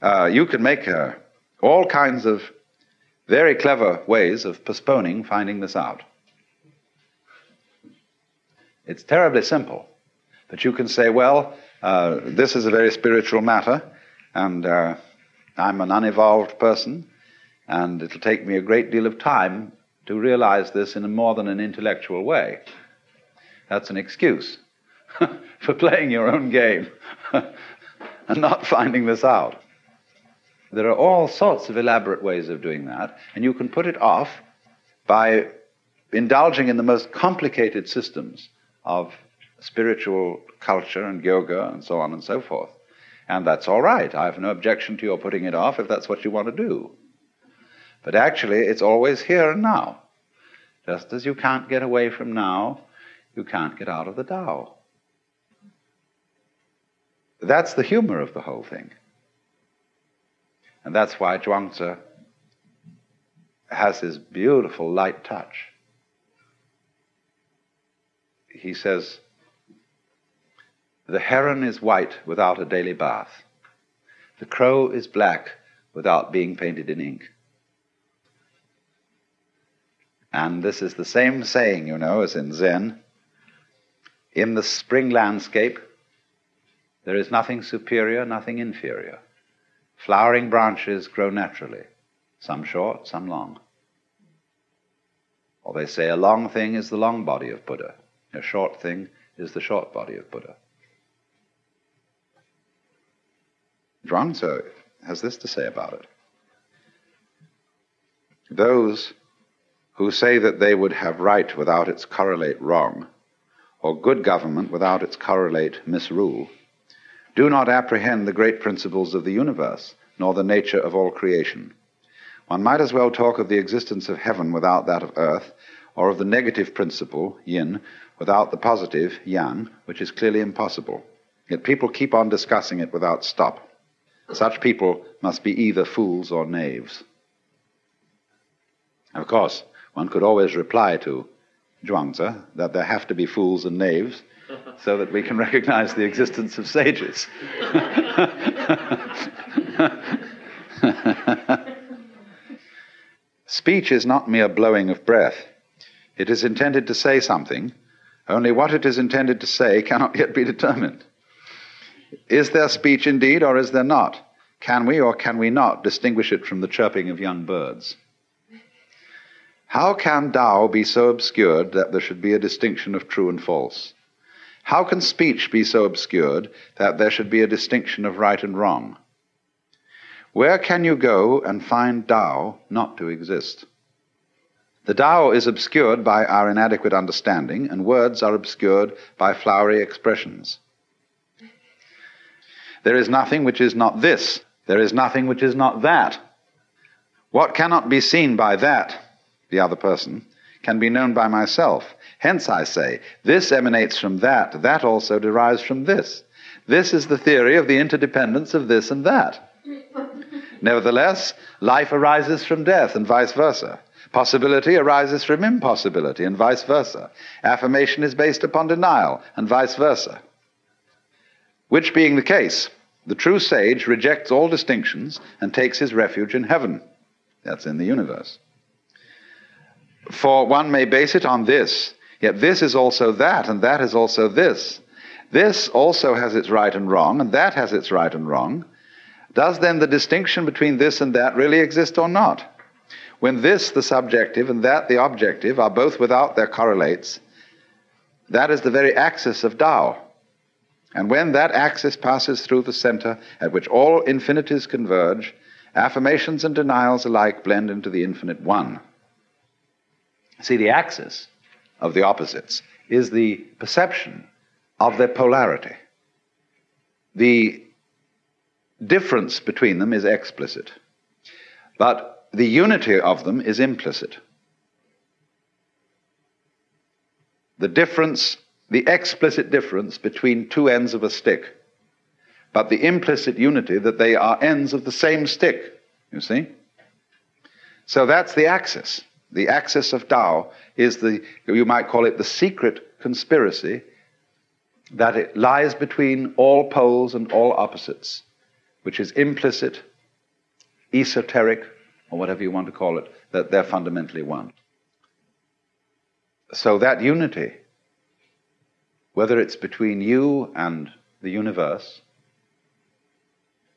Uh, you can make uh, all kinds of very clever ways of postponing finding this out. It's terribly simple. But you can say, well, uh, this is a very spiritual matter, and uh, I'm an unevolved person, and it'll take me a great deal of time to realize this in a more than an intellectual way. That's an excuse for playing your own game and not finding this out. There are all sorts of elaborate ways of doing that, and you can put it off by indulging in the most complicated systems of spiritual culture and yoga and so on and so forth. And that's all right. I have no objection to your putting it off if that's what you want to do. But actually, it's always here and now. Just as you can't get away from now, you can't get out of the Tao. That's the humor of the whole thing. And that's why Zhuangzi has his beautiful light touch. He says, The heron is white without a daily bath. The crow is black without being painted in ink. And this is the same saying, you know, as in Zen. In the spring landscape, there is nothing superior, nothing inferior. Flowering branches grow naturally, some short, some long. Or they say a long thing is the long body of Buddha, a short thing is the short body of Buddha. Zhuangzi has this to say about it. Those who say that they would have right without its correlate wrong, or good government without its correlate misrule, do not apprehend the great principles of the universe, nor the nature of all creation. One might as well talk of the existence of heaven without that of earth, or of the negative principle, yin, without the positive, yang, which is clearly impossible. Yet people keep on discussing it without stop. Such people must be either fools or knaves. Of course, one could always reply to Zhuangzi that there have to be fools and knaves, so that we can recognize the existence of sages. Speech is not mere blowing of breath. It is intended to say something, only what it is intended to say cannot yet be determined. Is there speech indeed, or is there not? Can we or can we not distinguish it from the chirping of young birds? How can Tao be so obscured that there should be a distinction of true and false? How can speech be so obscured that there should be a distinction of right and wrong? Where can you go and find Tao not to exist? The Tao is obscured by our inadequate understanding, and words are obscured by flowery expressions. There is nothing which is not this. There is nothing which is not that. What cannot be seen by that, the other person, can be known by myself. Hence, I say, this emanates from that, that also derives from this. This is the theory of the interdependence of this and that. Nevertheless, life arises from death and vice versa. Possibility arises from impossibility and vice versa. Affirmation is based upon denial and vice versa. Which being the case, the true sage rejects all distinctions and takes his refuge in heaven. That's in the universe. For one may base it on this Yet this is also that, and that is also this. This also has its right and wrong, and that has its right and wrong. Does then the distinction between this and that really exist or not? When this, the subjective, and that, the objective, are both without their correlates, that is the very axis of Tao. And when that axis passes through the center at which all infinities converge, affirmations and denials alike blend into the infinite one. See, the axis of the opposites is the perception of their polarity. The difference between them is explicit, but the unity of them is implicit. The difference, the explicit difference between two ends of a stick, but the implicit unity that they are ends of the same stick, you see? So that's the axis. The axis of Tao is the, you might call it the secret conspiracy that it lies between all poles and all opposites, which is implicit, esoteric, or whatever you want to call it, that they're fundamentally one. So that unity, whether it's between you and the universe,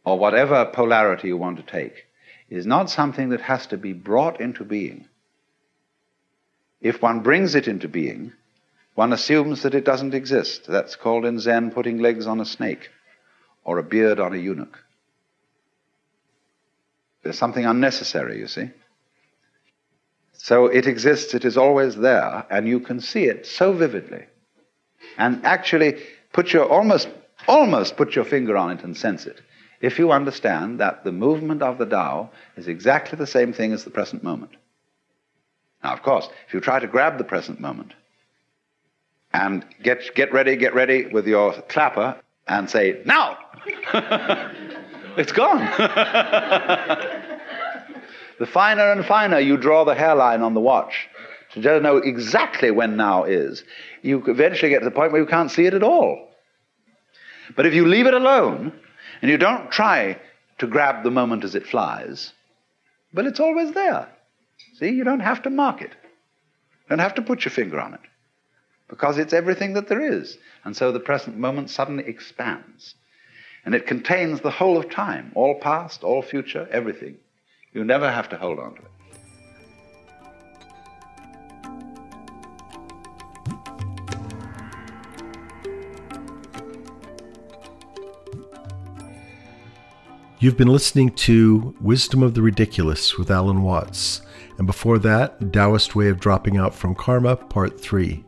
or whatever polarity you want to take, is not something that has to be brought into being. If one brings it into being, one assumes that it doesn't exist. That's called in Zen putting legs on a snake or a beard on a eunuch. There's something unnecessary, you see. So it exists, it is always there, and you can see it so vividly. And actually put your almost almost put your finger on it and sense it. If you understand that the movement of the Tao is exactly the same thing as the present moment. Now, of course, if you try to grab the present moment, and get, get ready, get ready with your clapper and say, now! it's gone. the finer and finer you draw the hairline on the watch to just know exactly when now is, you eventually get to the point where you can't see it at all. But if you leave it alone and you don't try to grab the moment as it flies, well, it's always there. See, you don't have to mark it. You don't have to put your finger on it because it's everything that there is. And so the present moment suddenly expands. And it contains the whole of time, all past, all future, everything. You never have to hold on to it. You've been listening to Wisdom of the Ridiculous with Alan Watts, and before that, Taoist Way of Dropping Out from Karma, Part 3.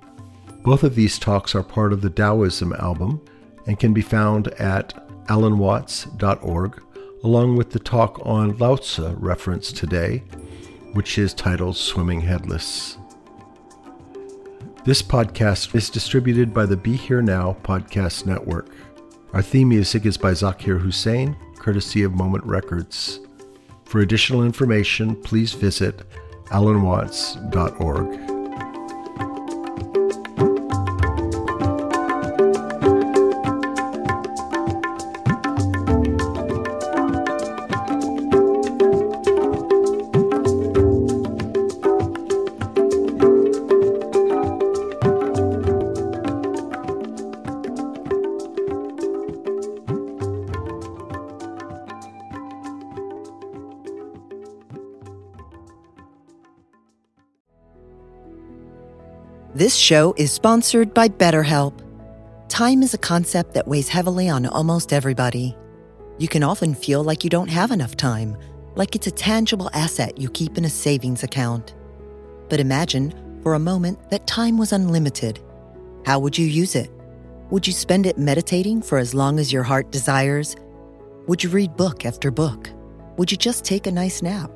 Both of these talks are part of the Taoism album and can be found at alanwatts.org, along with the talk on Lao Tzu referenced today, which is titled Swimming Headless. This podcast is distributed by the Be Here Now podcast network. Our theme music is by Zakir Hussain, courtesy of Moment Records. For additional information, please visit alanwatts.org. show is sponsored by BetterHelp. Time is a concept that weighs heavily on almost everybody. You can often feel like you don't have enough time, like it's a tangible asset you keep in a savings account. But imagine, for a moment, that time was unlimited. How would you use it? Would you spend it meditating for as long as your heart desires? Would you read book after book? Would you just take a nice nap?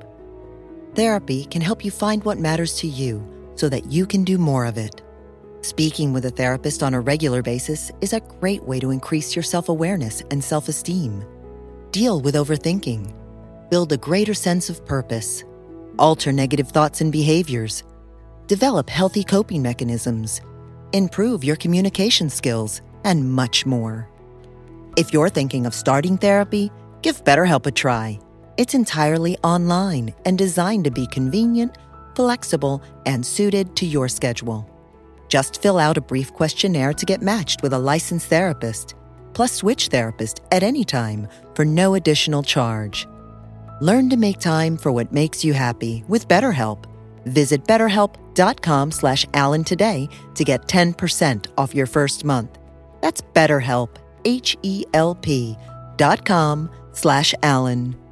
Therapy can help you find what matters to you so that you can do more of it. Speaking with a therapist on a regular basis is a great way to increase your self awareness and self esteem. Deal with overthinking. Build a greater sense of purpose. Alter negative thoughts and behaviors. Develop healthy coping mechanisms. Improve your communication skills, and much more. If you're thinking of starting therapy, give BetterHelp a try. It's entirely online and designed to be convenient flexible, and suited to your schedule. Just fill out a brief questionnaire to get matched with a licensed therapist, plus switch therapist at any time for no additional charge. Learn to make time for what makes you happy with BetterHelp. Visit betterhelp.com slash Alan today to get 10% off your first month. That's BetterHelp, H-E-L-P dot com slash Alan.